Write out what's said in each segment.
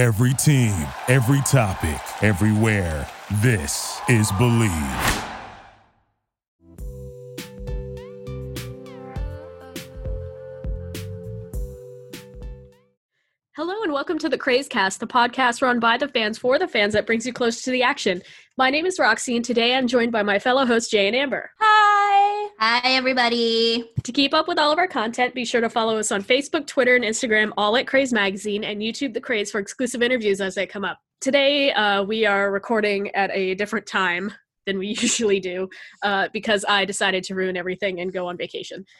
Every team, every topic, everywhere. This is Believe. Hello and welcome to the Crazecast, the podcast run by the fans for the fans that brings you close to the action. My name is Roxy, and today I'm joined by my fellow hosts Jay and Amber. Hi. Hi, everybody. To keep up with all of our content, be sure to follow us on Facebook, Twitter, and Instagram, all at Craze Magazine, and YouTube The Craze for exclusive interviews as they come up. Today, uh, we are recording at a different time than we usually do uh, because I decided to ruin everything and go on vacation.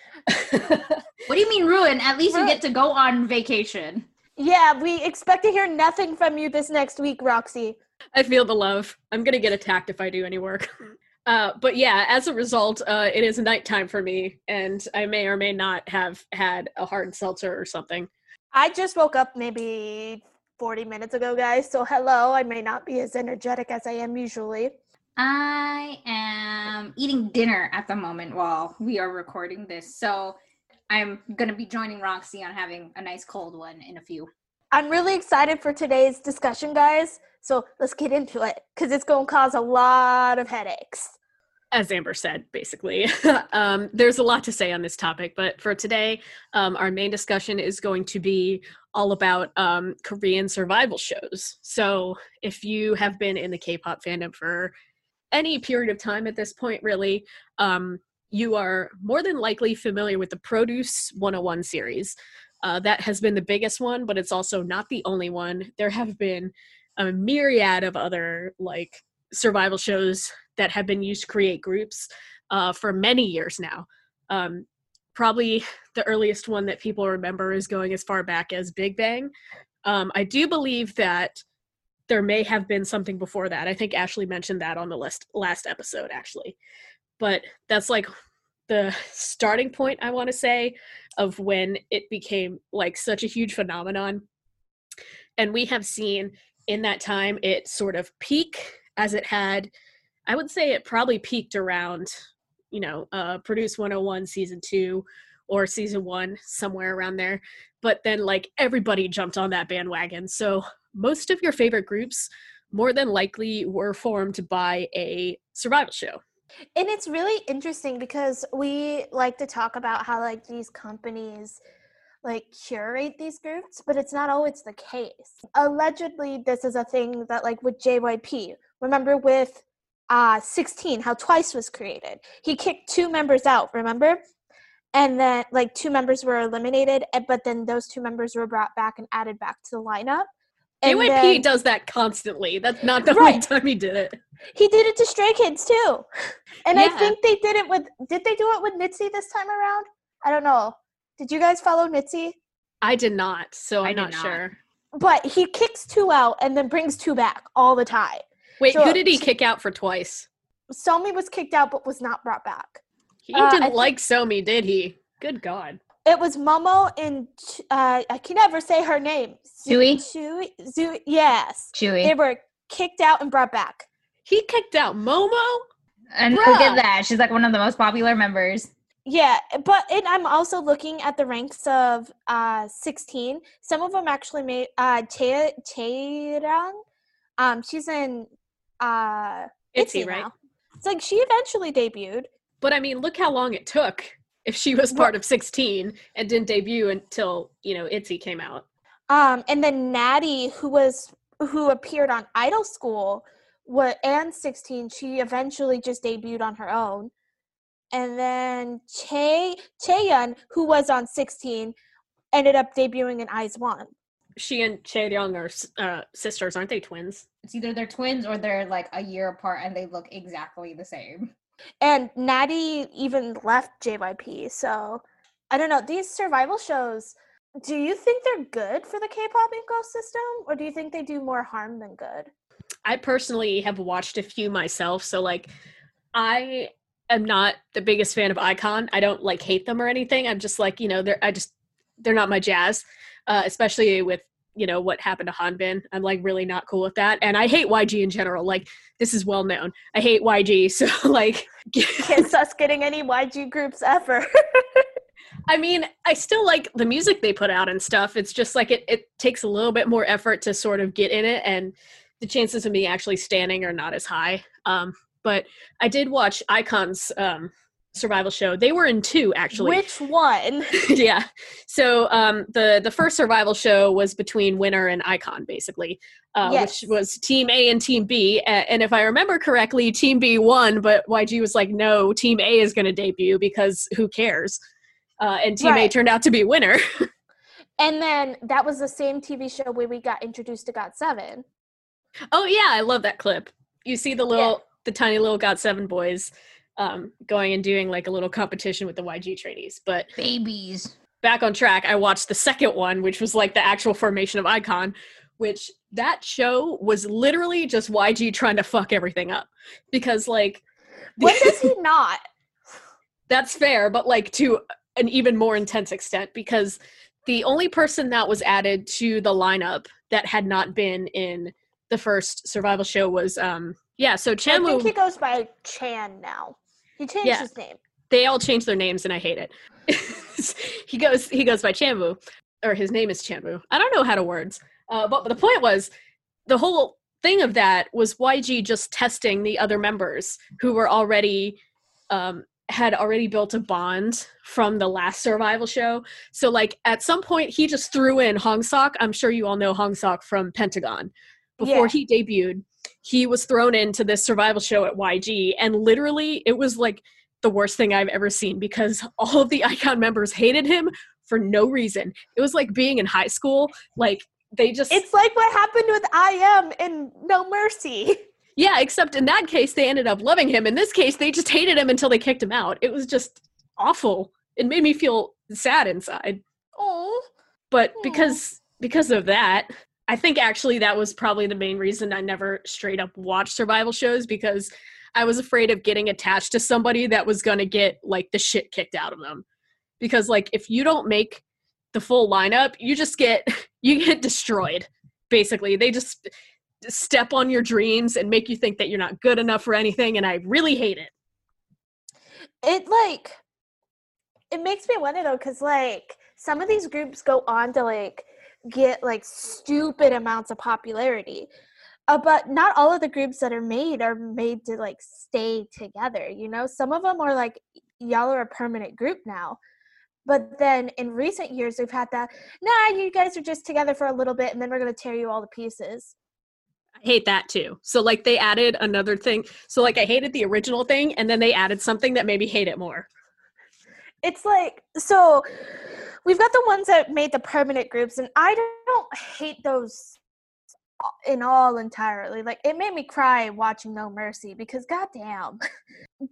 What do you mean ruin? At least you get to go on vacation. Yeah, we expect to hear nothing from you this next week, Roxy. I feel the love. I'm gonna get attacked if I do any work. Uh, but yeah, as a result, uh, it is nighttime for me, and I may or may not have had a hard seltzer or something. I just woke up maybe 40 minutes ago, guys. So, hello. I may not be as energetic as I am usually. I am eating dinner at the moment while we are recording this. So I'm going to be joining Roxy on having a nice cold one in a few. I'm really excited for today's discussion, guys. So, let's get into it because it's going to cause a lot of headaches. As Amber said, basically, um, there's a lot to say on this topic, but for today, um, our main discussion is going to be all about um, Korean survival shows. So, if you have been in the K-pop fandom for any period of time at this point, really, um, you are more than likely familiar with the Produce 101 series. Uh, that has been the biggest one, but it's also not the only one. There have been a myriad of other like survival shows that have been used to create groups uh, for many years now. Um, probably the earliest one that people remember is going as far back as Big Bang. Um, I do believe that there may have been something before that. I think Ashley mentioned that on the list last episode, actually. But that's like the starting point, I want to say, of when it became like such a huge phenomenon. And we have seen in that time it sort of peak as it had i would say it probably peaked around you know uh produce 101 season 2 or season 1 somewhere around there but then like everybody jumped on that bandwagon so most of your favorite groups more than likely were formed by a survival show And it's really interesting because we like to talk about how like these companies like curate these groups, but it's not always the case. Allegedly, this is a thing that like with JYP. Remember with uh 16 how Twice was created. He kicked two members out, remember? And then like two members were eliminated, but then those two members were brought back and added back to the lineup. And JYP then- does that constantly. That's not the Right. only time he did it. He did it to Stray Kids too. And I think they did it with did they do it with Nitzy this time around? I don't know. Did you guys follow Nitzy? I did not, so I I'm not not. sure. But he kicks two out and then brings two back all the time. Wait, So- who did he kick out for twice? Somi was kicked out but was not brought back. He Uh, didn't think- like Somi, did he? Good God. It was Momo and uh, I can never say her name. Zu- Zui? Zui? Zui? Yes. Chewy. They were kicked out and brought back. He kicked out Momo? and Bruh. look at that. She's like one of the most popular members. Yeah, but and I'm also looking at the ranks of uh 16. Some of them actually made uh Che Chaerang. Um she's in uh Itzy, Itzy right? now. It's like she eventually debuted. But I mean, look how long it took if she was part of 16 and didn't debut until, you know, Itzy came out. Um and then Natty who was who appeared on Idol School what and 16 she eventually just debuted on her own. And then Che Chaeyeon who was on 16 ended up debuting in IZ*ONE. She and Chae-young are uh, sisters, aren't they twins? It's either they're twins or they're like a year apart and they look exactly the same. And Natty even left JYP. So I don't know. These survival shows, do you think they're good for the K pop ecosystem? Or do you think they do more harm than good? I personally have watched a few myself, so like I am not the biggest fan of iKON. I don't like hate them or anything. I'm just like, you know, they're I just they're not my jazz. Uh, especially with you know what happened to Hanbin. I'm like really not cool with that. And I hate YG in general. Like this is well known. I hate YG. So like Can't us getting any YG groups ever. I mean, I still like the music they put out and stuff. It's just like it, it takes a little bit more effort to sort of get in it, and the chances of me actually standing are not as high. Um, but I did watch iKON's um, survival show. They were in two actually. Which one? yeah. So um, the the first survival show was between Winner and iKON, basically, uh, Yes. which was Team A and Team B. and if I remember correctly, Team B won, but YG was like, "No, Team A is going to debut because who cares?" Uh, and Team A turned out to be Winner. And then that was the same TV show where we got introduced to God Seven. oh yeah, I love that clip. You see the little, the tiny little GOT7 boys. Um, going and doing like a little competition with the YG trainees, but Babies. back on track, I watched the second one, which was like the actual formation of iKON, which that show was literally just YG trying to fuck everything up. Because like When does he not? that's fair, but like to an even more intense extent because the only person that was added to the lineup that had not been in the first survival show was um yeah, so Chan I think Chanwoo he goes by Chan now. He changed Yeah. his name. they all changed their names and I hate it. he goes he goes by Chanwoo or his name is Chanwoo. I don't know how to words. Uh, but, but the point was the whole thing of that was YG just testing the other members who were already um, had already built a bond from the last survival show. So like at some point he just threw in Hongseok. I'm sure you all know Hongseok from Pentagon. Before Yeah. he debuted, he was thrown into this survival show at YG and literally it was like the worst thing I've ever seen because all of the iKON members hated him for no reason. It was like being in high school. Like they just It's like what happened with I.M in No Mercy. yeah, except in that case they ended up loving him. In this case, they just hated him until they kicked him out. It was just awful. It made me feel sad inside. Oh. But Aw. because because of that, I think actually that was probably the main reason I never straight up watched survival shows because I was afraid of getting attached to somebody that was going to get like the shit kicked out of them. Because like if you don't make the full lineup, you just get you get destroyed. Basically, they just step on your dreams and make you think that you're not good enough for anything and I really hate it. It like it makes me wonder though, because like some of these groups go on to like get like stupid amounts of popularity. Uh, but not all of the groups that are made are made to like stay together, you know? Some of them are like y'all are a permanent group now. But then in recent years we've had that, nah, you guys are just together for a little bit and then we're gonna tear you all to pieces. I hate that too. So like they added another thing. So like I hated the original thing and then they added something that made me hate it more. It's like so we've got the ones that made the permanent groups and i don't hate those in all entirely. Like it made me cry watching no mercy because goddamn.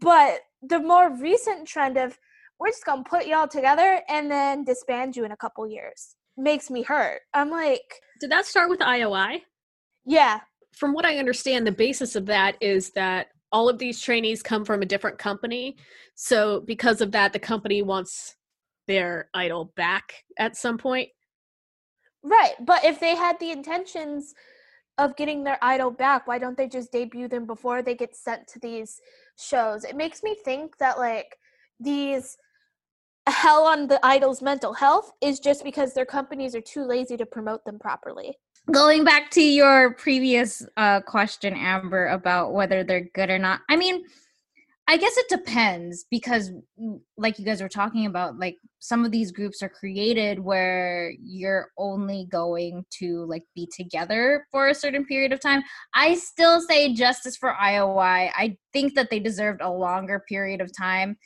But the more recent trend of we're just gonna put y'all together and then disband you in a couple years makes me hurt. I'm like Did that start with IOI? yeah. From what I understand, the basis of that is that all of these trainees come from a different company. So because of that, the company wants their idol back at some point. right but if they had the intentions of getting their idol back why don't they just debut them before they get sent to these shows it makes me think that like these hell on the idol's mental health is just because their companies are too lazy to promote them properly Going back to your previous uh, question, Amber, about whether they're good or not. I mean, I guess it depends because, like you guys were talking about, like some of these groups are created where you're only going to like be together for a certain period of time. I still say justice for IOI. I think that they deserved a longer period of time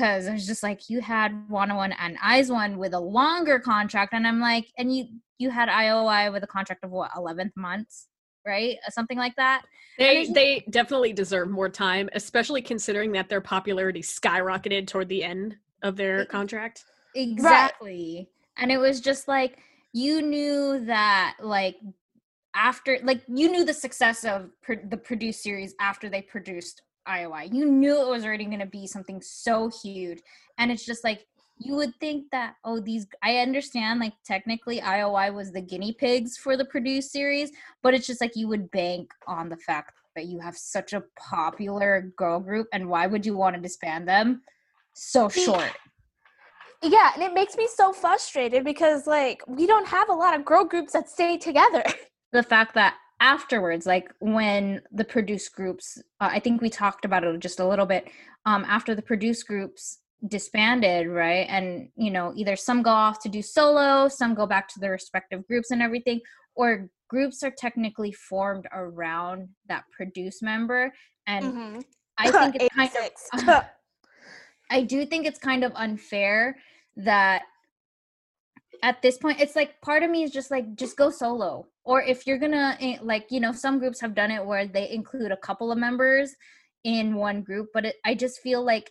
because it was just like you had 101 and IZ*ONE with a longer contract and i'm like and you you had ioi with a contract of what 11 months? Right? Uh, something like that. They it's- they definitely deserve more time, especially considering that their popularity skyrocketed toward the end of their contract. exactly. And it was just like you knew that like after like you knew the success of pro- the produced series after they produced ioi you knew it was already going to be something so huge. And it's just like you would think that oh these i understand like technically ioi was the guinea pigs for the produced series but it's just like you would bank on the fact that you have such a popular girl group and why would you want to disband them so short? Yeah, and it makes me so frustrated because like we don't have a lot of girl groups that stay together. the fact that afterwards like when the produce groups uh, i think we talked about it just a little bit um after the produce groups disbanded right and you know either some go off to do solo some go back to their respective groups and everything or groups are technically formed around that produce member and Mhm. i think it's kind 86. of I do think it's kind of unfair that at this point it's like part of me is just like just go solo or if you're gonna eh, like you know some groups have done it where they include a couple of members in one group but it, i just feel like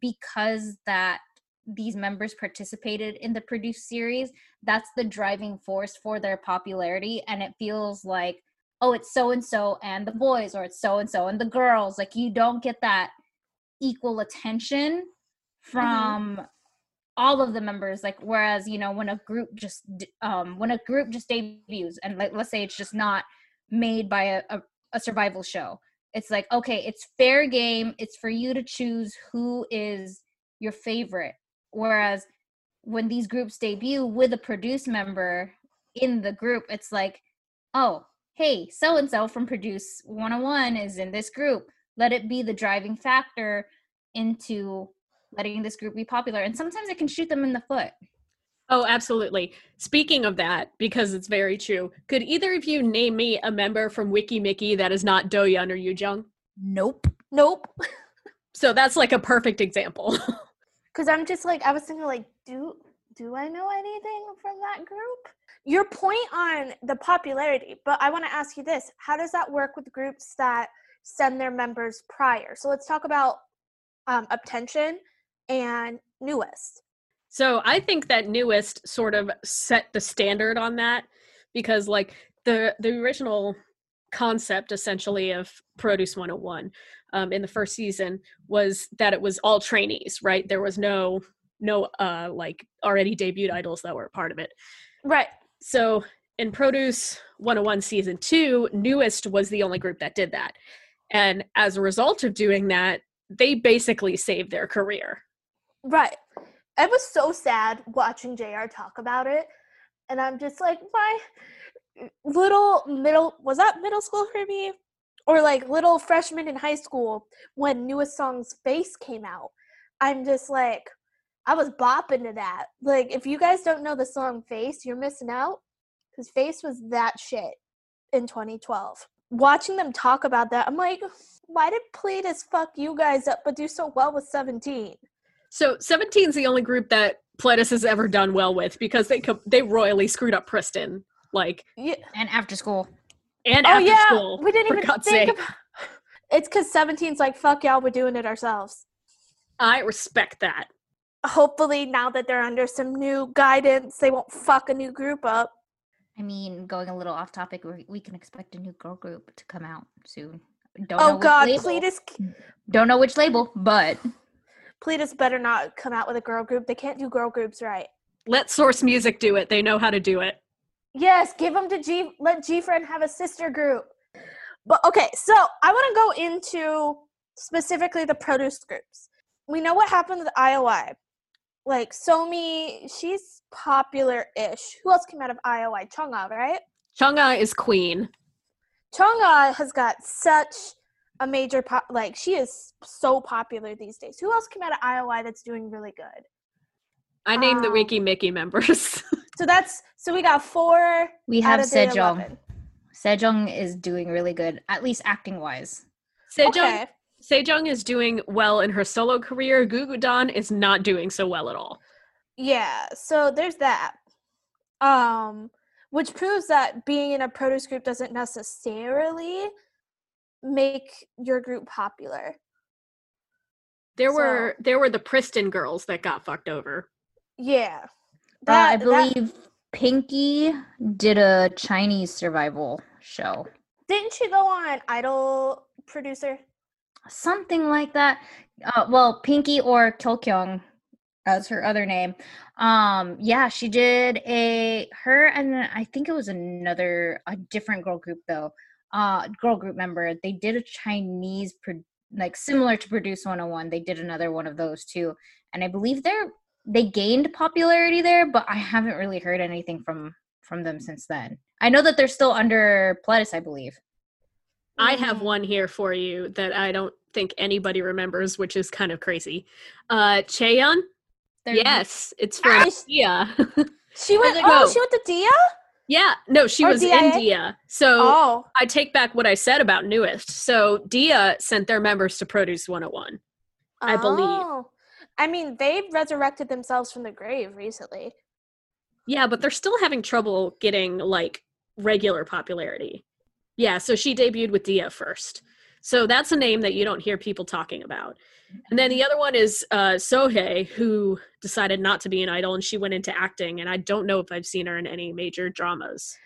because that these members participated in the produce series that's the driving force for their popularity and it feels like oh it's so and so and the boys or it's so and so and the girls. Like you don't get that equal attention from all of the members like whereas you know when a group just um when a group just debuts and like let's say it's just not made by a, a, a survival show it's like okay it's fair game it's for you to choose who is your favorite. Whereas when these groups debut with a produce member in the group it's like oh hey so and so from produce 101 is in this group. Let it be the driving factor into letting this group be popular and sometimes it can shoot them in the foot Oh, absolutely. Speaking of that, because it's very true, could either of you name me a member from Weki Meki that is not Doyeon or yu jung nope nope. So that's like a perfect example. Because I'm just like I was thinking like, do do I know anything from that group? Your point on the popularity, but I want to ask you this: How does that work with groups that send their members prior? So let's talk about um, Attention and NU'EST. So I think that NU'EST sort of set the standard on that because like the the original concept essentially of Produce 101 um, in the first season was that it was all trainees, right? There was no no uh like already debuted idols that were part of it. Right. So in Produce 101 season 2, NU'EST was the only group that did that. And as a result of doing that, they basically saved their career. Right. I was so sad watching JR talk about it. And I'm just like, my little middle, was that middle school for me? Or like little freshman in high school when NU'EST Song's Face came out. I'm just like, I was bopping to that. Like, if you guys don't know the song Face, you're missing out. Because Face was that shit in 2012. Watching them talk about that, I'm like, why did Pledis fuck you guys up but do so well with 17? So 17 is the only group that Pledis has ever done well with because they co- they royally screwed up Pristin, like Yeah. and after school and oh after yeah, school. we didn't for even God's think sake. about. It's because 17's like fuck y'all, we're doing it ourselves. I respect that. Hopefully, now that they're under some new guidance, they won't fuck a new group up. i mean going a little off topic we, we can expect a new girl group to come out soon don't oh which God, label. Pledis, don't know which label but Pledis better not come out with a girl group. They can't do girl groups right. Let Source Music do it. They know how to do it. Yes, give them to G. Let G Friend have a sister group. But okay, so I want to go into specifically the produce groups. We know what happened with IOI. Like Somi, she's popular-ish. Who else came out of IOI? Chungha, right? Chungha is queen. Chungha has got such a major pop. Like she is so popular these days. Who else came out of IOI that's doing really good? I named the Um, Weki Meki members. So that's so we got four. we have Sejeong Sejeong is doing really good at least acting wise Sejeong, Okay. Sejeong is doing well in her solo career. Gugudan is not doing so well at all. Yeah, so there's that. Um, which proves that being in a produce group doesn't necessarily make your group popular. There So- were there were the Pristin girls that got fucked over. Yeah. uh, i That- that- believe pinky did a chinese survival show didn't she go on Idol producer? something like that. Uh, well, Pinky or Kyulkyung as her other name. Um, yeah, she did a her and I think it was another a different girl group though. Uh, girl group member. They did a Chinese pro- like similar to Produce 101. They did another one of those too, and I believe they're they gained popularity there, but I haven't really heard anything from from them since then. I know that they're still under Pledis, I believe. I have Mm. one here for you that I don't think anybody remembers, which is kind of crazy. Uh Cheon? They're- Yes, it's from Nice. Dia. She went. Oh, she went to Dia. Yeah, no, she Or was in DIA? Dia. So Oh, I take back what I said about NU'EST. So Dia sent their members to Produce 101. I believe. Oh. I mean, they've resurrected themselves from the grave recently. Yeah, but they're still having trouble getting like regular popularity. Yeah, so she debuted with Dia first. So that's a name that you don't hear people talking about. And then the other one is uh, Sohye, who decided not to be an idol and she went into acting. And I don't know if I've seen her in any major dramas.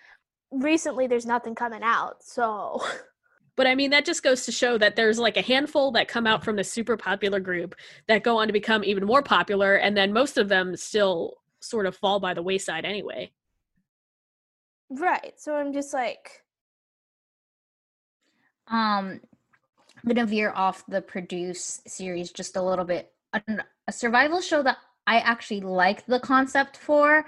Recently, there's nothing coming out, so But I mean, that just goes to show that there's like a handful that come out from the super popular group that go on to become even more popular. And then most of them still sort of fall by the wayside anyway. right. So I'm just like, Um, I'm gonna veer off the produce series just a little bit. An- A survival show that I actually liked the concept for,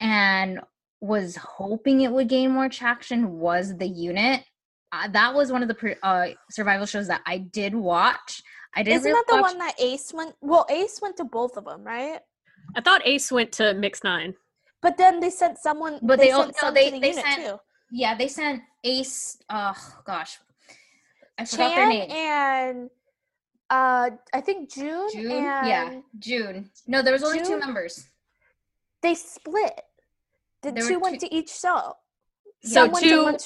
and was hoping it would gain more traction was the unit. Uh, that was one of the pro- uh, survival shows that I did watch. I didn't. isn't really that the watch- one that Ace went? Well, Ace went to both of them, right? I thought Ace went to Mix Nine. But then they sent someone. But they, they al- sent no, some they- to the they unit sent- too. Yeah, they sent Ace. Oh gosh, I forgot their Chan name. and uh, I think June. June. And yeah, June. No, there was only two members. They split. The There two went two- to each show. So Some went to two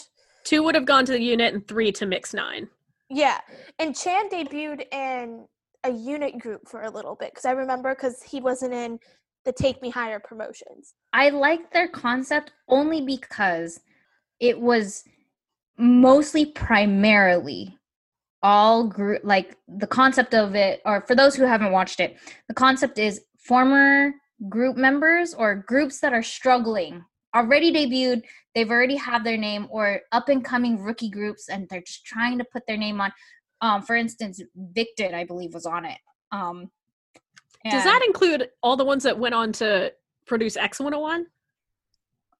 two would have gone to the unit and three to Mix Nine. Yeah, and Chan debuted in a unit group for a little bit because I remember because he wasn't in the Take Me Higher promotions. I like their concept only because it was mostly primarily all group like the concept of it or for those who haven't watched it the concept is former group members or groups that are struggling already debuted they've already have their name or up and coming rookie groups and they're just trying to put their name on um for instance VICTON i believe was on it um Does that include all the ones that went on to produce X 101?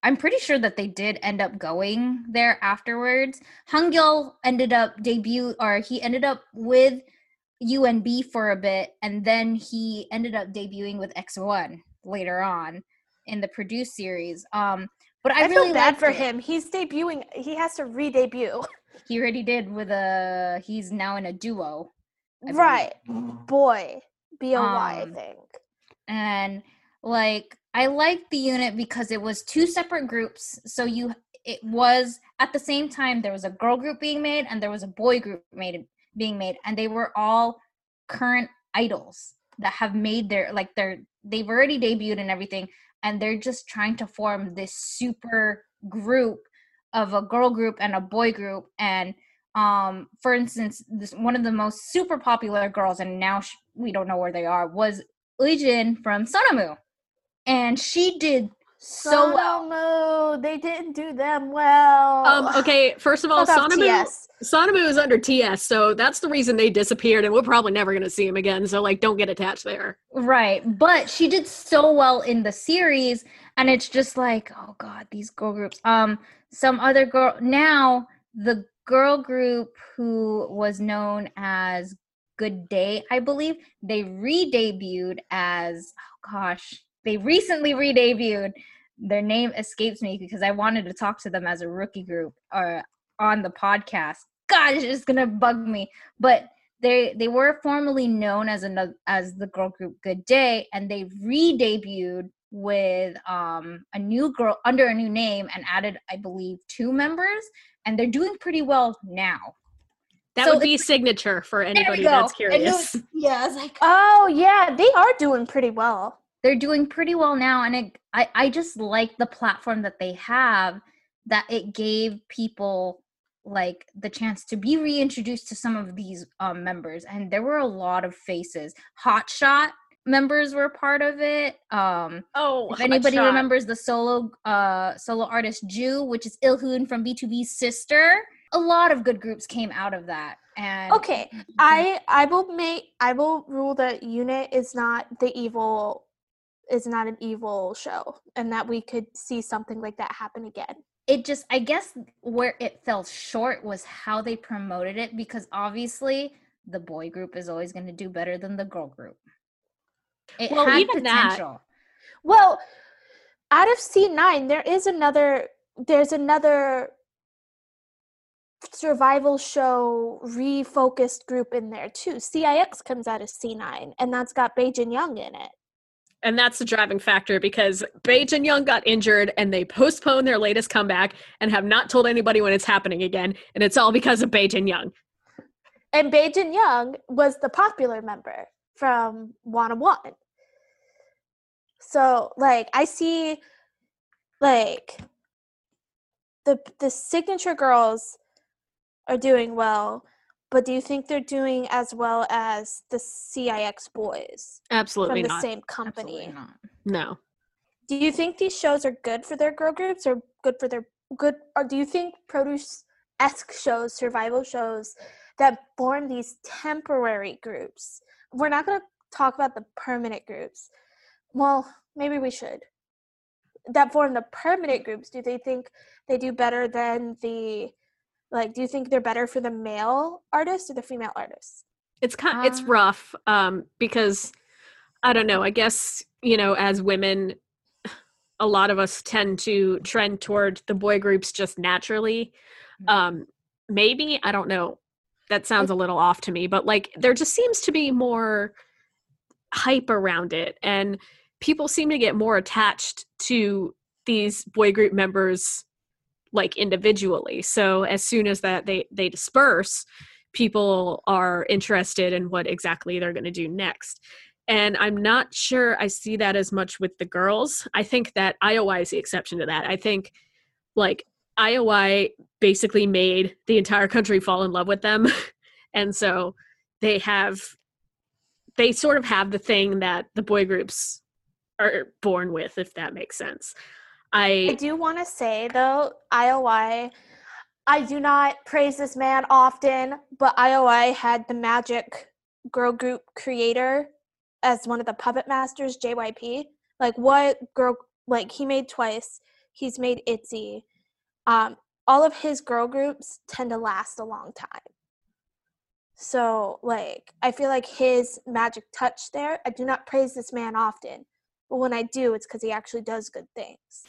I'm pretty sure that they did end up going there afterwards. Hungil ended up debut or he ended up with UNB for a bit and then he ended up debuting with X1 later on in the produce series. Um but I, I, really feel bad for it. him. He's debuting. He has to re-debut. He already did with a he's now in a duo. I believe. right, boy, B O Y. I I think. and like i liked the unit because it was two separate groups so you it was at the same time there was a girl group being made and there was a boy group made being made and they were all current idols that have made their like they're they've already debuted and everything and they're just trying to form this super group of a girl group and a boy group and um for instance this one of the most super popular girls and now we don't know where they are was Euijin from Sonamoo. And she did so well. Sonamoo, they didn't do them well. Um, okay, first of all, Fuck off, Sonamoo, Sonamoo is under TS, so that's the reason they disappeared, and we're probably never going to see him again. So, like, don't get attached there. Right. But she did so well in the series. And it's just like, oh God, these girl groups. Um, some other girl now, the girl group who was known as Good Day, I believe, they re-debuted as oh gosh, they recently re-debuted. Their name escapes me because I wanted to talk to them as a rookie group or on the podcast. God, it's just gonna bug me. But they they were formerly known as another as the girl group Good Day, and they re-debuted with um a new girl under a new name and added, I believe, two members, and they're doing pretty well now. That So would be Cignature for anybody that's curious. it- yeah, I was like, Oh yeah, they are doing pretty well. They're doing pretty well now and it, I, I just like the platform that they have that it gave people like the chance to be reintroduced to some of these um, members and there were a lot of faces hotshot members were part of it um Oh, if anybody Hotshot. remembers the solo uh solo artist Ju, which is Ilhoon from BTOB's sister, a lot of good groups came out of that. And Okay, I I will make I will rule that unit is not the evil is not an evil show and that we could see something like that happen again. It just, I guess, where it fell short was how they promoted it because obviously the boy group is always going to do better than the girl group. It Well, had even that- potential. Well, out of C9, there is another there's another survival show refocused group in there too. CIX comes out of C9 and that's got Bae Jinyoung in it. And that's the driving factor because Bae Jinyoung got injured and they postponed their latest comeback and have not told anybody when it's happening again. And it's all because of Bae Jinyoung. And Bae Jinyoung was the popular member from Wanna One. So like I see like the the Cignature girls are doing well, but do you think they're doing as well as the CIX boys Absolutely from the not. same company? Absolutely not. No. Do you think these shows are good for their girl groups or good for their good or do you think produce esque shows, survival shows that form these temporary groups? We're not gonna talk about the permanent groups. Well, maybe we should. That form the permanent groups, do they think they do better than the like do you think they're better for the male artists or the female artists? It's kind it's Uh, rough um because I don't know, I guess, you know, as women a lot of us tend to trend toward the boy groups just naturally. Mhm. Um maybe, I don't know. That sounds a little off to me, but like there just seems to be more hype around it and people seem to get more attached to these boy group members like individually. So as soon as that they they disperse, people are interested in what exactly they're going to do next. And I'm not sure I see that as much with the girls. I think that IOI is the exception to that. I think like IOI basically made the entire country fall in love with them. and so they have they sort of have the thing that the boy groups are born with if that makes sense. I I do want to say though, IOI, I do not praise this man often, but IOI had the magic girl group creator as one of the puppet masters, JYP. Like what girl like he made twice. He's made ITZY. Um, all of his girl groups tend to last a long time. So like I feel like his magic touch there. I do not praise this man often, but when I do, it's because he actually does good things.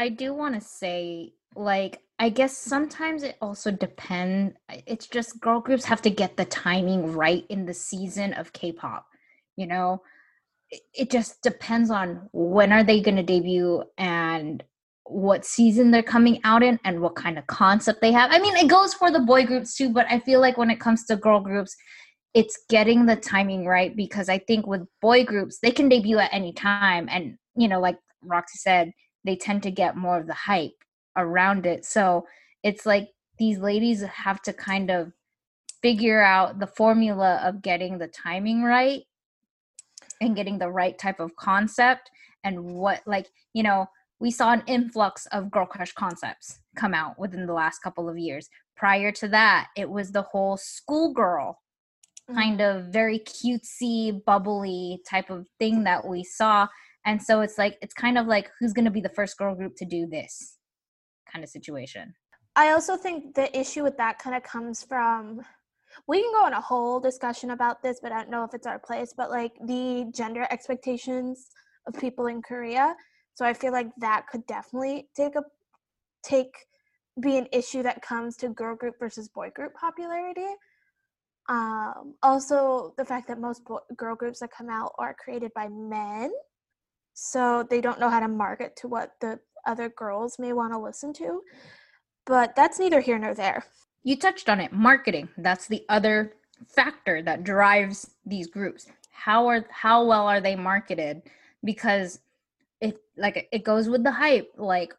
I do want to say, like, I guess sometimes it also depend. It's just girl groups have to get the timing right in the season of K-pop. You know, it, it just depends on when are they going to debut and what season they're coming out in and what kind of concept they have. I mean, it goes for the boy groups too, but I feel like when it comes to girl groups, it's getting the timing right because I think with boy groups, they can debut at any time. And, you know, like Roxy said, they tend to get more of the hype around it. So it's like these ladies have to kind of figure out the formula of getting the timing right and getting the right type of concept and what like you know we saw an influx of girl crush concepts come out within the last couple of years. Prior to that it was the whole schoolgirl mm-hmm. kind of very cutesy bubbly type of thing that we saw and so it's like it's kind of like who's going to be the first girl group to do this kind of situation I also think the issue with that kind of comes from we can go on a whole discussion about this, but I don't know if it's our place, but like the gender expectations of people in Korea. So I feel like that could definitely take a take be an issue that comes to girl group versus boy group popularity. Um, also, the fact that most girl groups that come out are created by men, so they don't know how to market to what the other girls may want to listen to. But that's neither here nor there. you touched on it marketing that's the other factor that drives these groups how are how well are they marketed because it like it goes with the hype like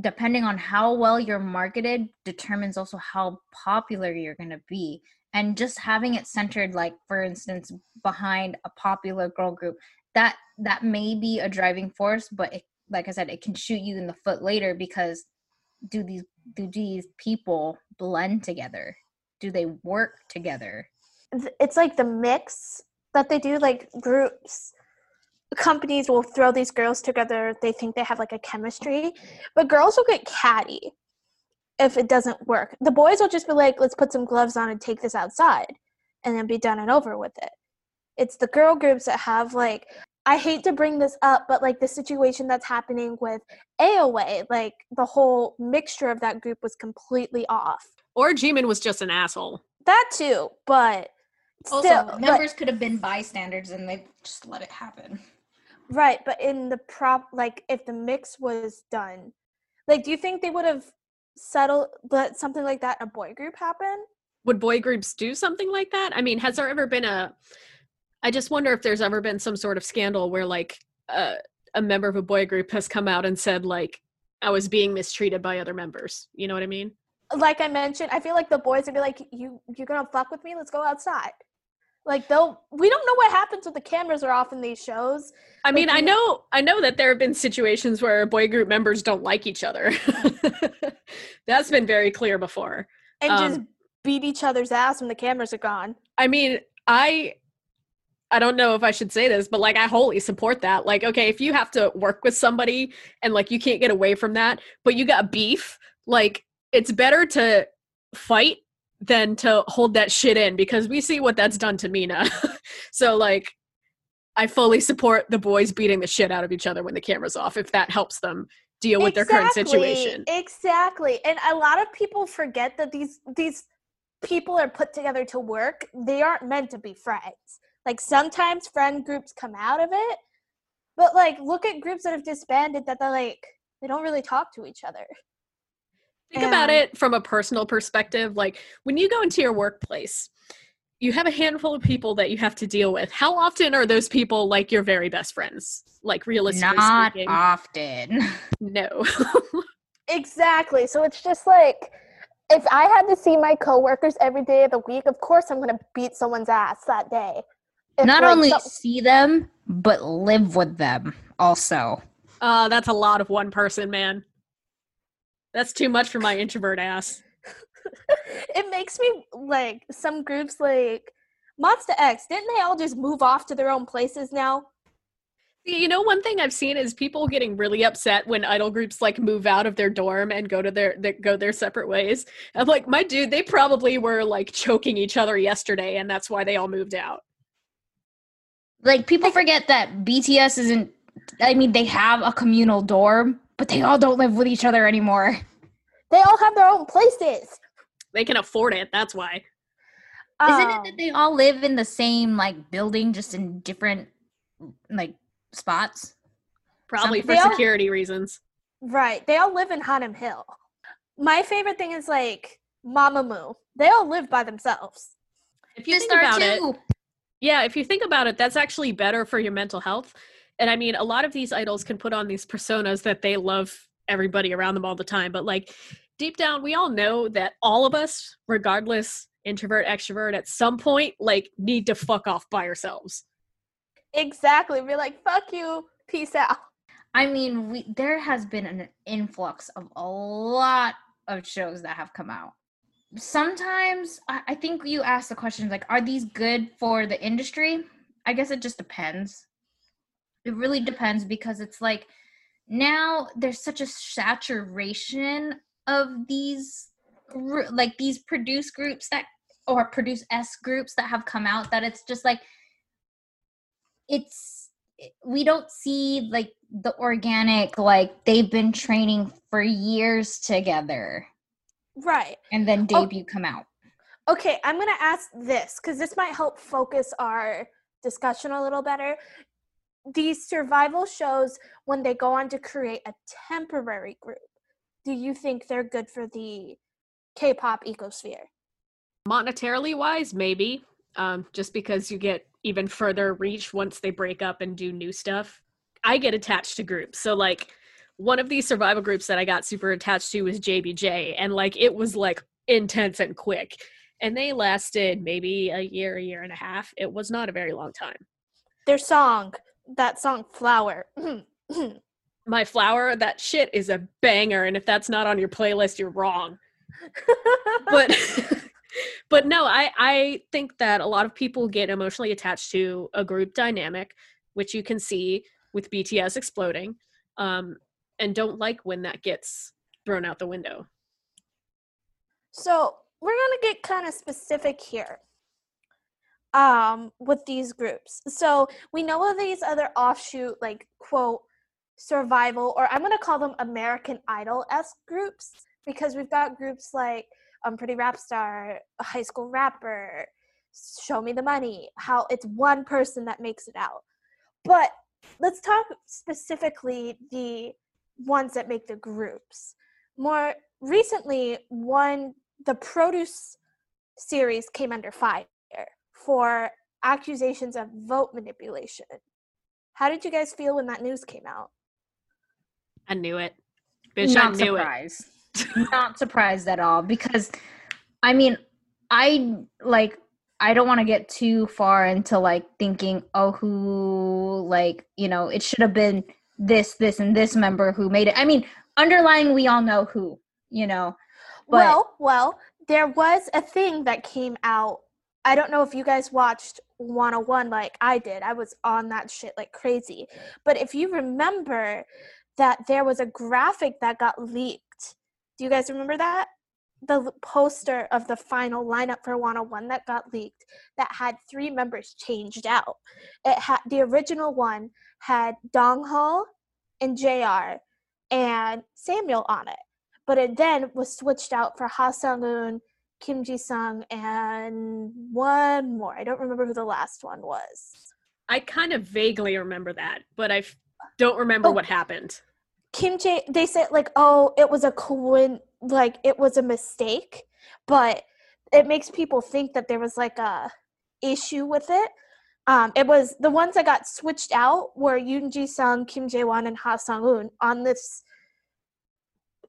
depending on how well you're marketed determines also how popular you're going to be and just having it centered like for instance behind a popular girl group that that may be a driving force but it, like i said it can shoot you in the foot later because do these do these people blend together do they work together it's like the mix that they do like groups companies will throw these girls together. They think they have like a chemistry, but girls will get catty if it doesn't work. The boys will just be like, let's put some gloves on and take this outside and then be done and over with it. It's the girl groups that have like, I hate to bring this up, but like the situation that's happening with AOA, like the whole mixture of that group was completely off. Or Jimin was just an asshole. That too, but Also, still, but- members could have been bystanders and they just let it happen. Right, but in the prop, like if the mix was done, like, do you think they would have settled let something like that in a boy group happen? Would boy groups do something like that? I mean, has there ever been a I just wonder if there's ever been some sort of scandal where like a a member of a boy group has come out and said like I was being mistreated by other members. You know what I mean? Like I mentioned, I feel like the boys would be like, "You, you're gonna fuck with me? Let's go outside." Like they'll, we don't know what happens when the cameras are off in these shows. I mean, Like, I know I know that there have been situations where boy group members don't like each other. That's been very clear before. and just Um, beat each other's ass when the cameras are gone. I mean, I I don't know if I should say this, but like I wholly support that. Like, okay, if you have to work with somebody and like you can't get away from that, but you got beef, like it's better to fight than to hold that shit in because we see what that's done to Mina. so like I fully support the boys beating the shit out of each other when the camera's off if that helps them deal with their current situation. Exactly. And a lot of people forget that these these people are put together to work. They aren't meant to be friends. Like sometimes friend groups come out of it, but like look at groups that have disbanded that they're like they don't really talk to each other. Think about it from a personal perspective. Like when you go into your workplace, you have a handful of people that you have to deal with. How often are those people like your very best friends? Like realistically Not speaking, often. no. Exactly. So it's just like if I had to see my coworkers every day of the week, of course I'm gonna beat someone's ass that day. If, Not like, only some- see them, but live with them also. uh, that's a lot of one person, man. That's too much for my introvert ass. it makes me like some groups like Monsta X, didn't they all just move off to their own places now? You know, one thing I've seen is people getting really upset when idol groups like move out of their dorm and go to their, their go their separate ways. I'm like, my dude, they probably were like choking each other yesterday, and that's why they all moved out. Like people forget that BTS isn't I mean they have a communal dorm, but they all don't live with each other anymore. They all have their own places. They can afford it. That's why. Isn't it Um, that they all live in the same like building just in different like spots? Probably Some- for They all- security reasons. Right. They all live in Hanem Hill. My favorite thing is like Mamamoo. They all live by themselves. If you think Sistar about it, too. Yeah, if you think about it, that's actually better for your mental health. And I mean, a lot of these idols can put on these personas that they love everybody around them all the time. But like deep down, we all know that all of us, regardless introvert, extrovert, at some point, like need to fuck off by ourselves. Exactly. We're like, fuck you. Peace out. I mean, we there has been an influx of a lot of shows that have come out. Sometimes I, think you ask the questions like, are these good for the industry? I guess it just depends. It really depends because it's like now there's such a saturation of these like these produce groups that or produce S groups that have come out that it's just like it's we don't see like the organic like they've been training for years together Right. and then Oh. debut come out Okay, I'm going to ask this because this might help focus our discussion a little better. These survival shows, when they go on to create a temporary group, do you think they're good for the K pop ecosphere? Monetarily wise, maybe. Um, just because you get even further reach once they break up and do new stuff. I get attached to groups. So like one of these survival groups that I got super attached to was JBJ. And like it was like intense and quick. And they lasted maybe a year, a year and a half. It was not a very long time. Their song, that song Flower. My flower, that shit is a banger. And if that's not on your playlist, you're wrong. but but no i i think that a lot of people get emotionally attached to a group dynamic which you can see with BTS exploding, um, and don't like when that gets thrown out the window. So we're gonna get kind of specific here um, with these groups. So we know of these other offshoot, like quote, survival, or I'm gonna call them American Idol esque groups because we've got groups like um, Pretty Rap Star, high school rapper, Show Me the Money, how it's one person that makes it out. But let's talk specifically the ones that make the groups. More recently, one the produce series came under fire for accusations of vote manipulation. How did you guys feel when that news came out? I knew it. Bitch, not I knew surprised. not surprised at all because I mean, I like I don't want to get too far into like thinking, oh, who like you know, it should have been this, this, and this member who made it. I mean, underlying, we all know who, you know. But well, well, there was a thing that came out. I don't know if you guys watched 101 like I did. I was on that shit like crazy. But if you remember that there was a graphic that got leaked. Do you guys remember that? The poster of the final lineup for 101 that got leaked that had three members changed out. It had the original one had Dongho and JR and Samuel on it. But it then was switched out for Ha Sung-un, Kim Ji Sung, and one more. I don't remember who the last one was. I kind of vaguely remember that, but I don't remember Oh. what happened. Kim J. They said like, oh, it was a coin, like it was a mistake, but it makes people think that there was like a issue with it. Um, it was the ones that got switched out were Yoon Ji Sung, Kim Jae Won, and Ha Sung Un on this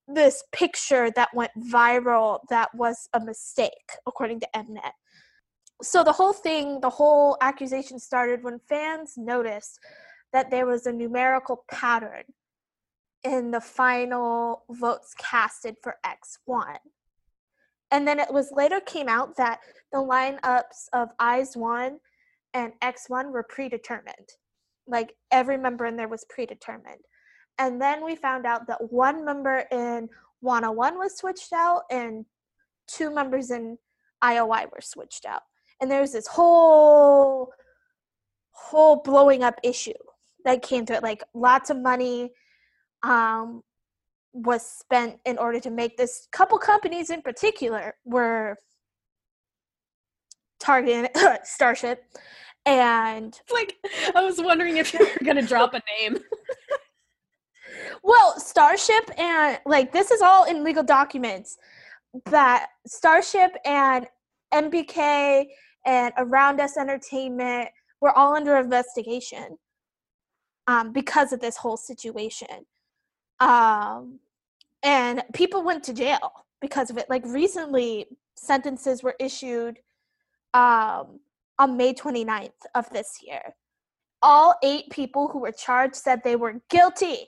this picture that went viral that was a mistake according to Mnet. So the whole thing, the whole accusation started when fans noticed that there was a numerical pattern in the final votes casted for X1. And then it was later came out that the lineups of IZ*ONE and X1 were predetermined. Like every member in there was predetermined. And then we found out that one member in 101 was switched out and two members in IOI were switched out. And there's this whole whole blowing up issue that came to it like lots of money um, was spent in order to make this couple companies in particular were targeting starship and like I was wondering if you were gonna drop a name. well starship and like this is all in legal documents that starship and mbk and around us entertainment were all under investigation um, because of this whole situation um, and people went to jail because of it. Like recently sentences were issued um, on may 29th of this year. All eight people who were charged said they were guilty.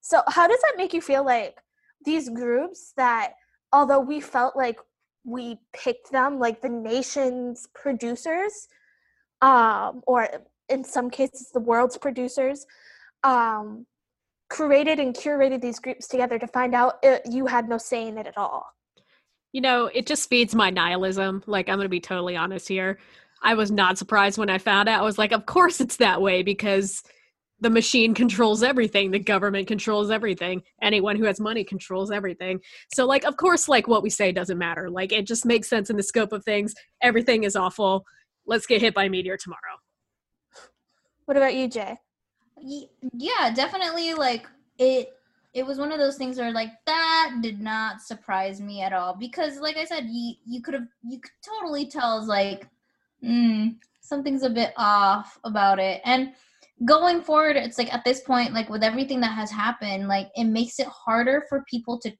So how does that make you feel like these groups that although we felt like we picked them like the nation's producers um or in some cases the world's producers um created and curated these groups together to find out it, you had no say in it at all You know, it just feeds my nihilism. Like, I'm going to be totally honest here. I was not surprised when I found out. I was like, of course it's that way because the machine controls everything. The government controls everything. Anyone who has money controls everything. So, like, of course, like what we say doesn't matter. Like, it just makes sense in the scope of things. Everything is awful. Let's get hit by a meteor tomorrow. what about you jay yeah definitely like it it was one of those things where like that did not surprise me at all because like i said you you could have you could totally tell like mm, something's a bit off about it. And going forward it's like at this point like with everything that has happened like it makes it harder for people to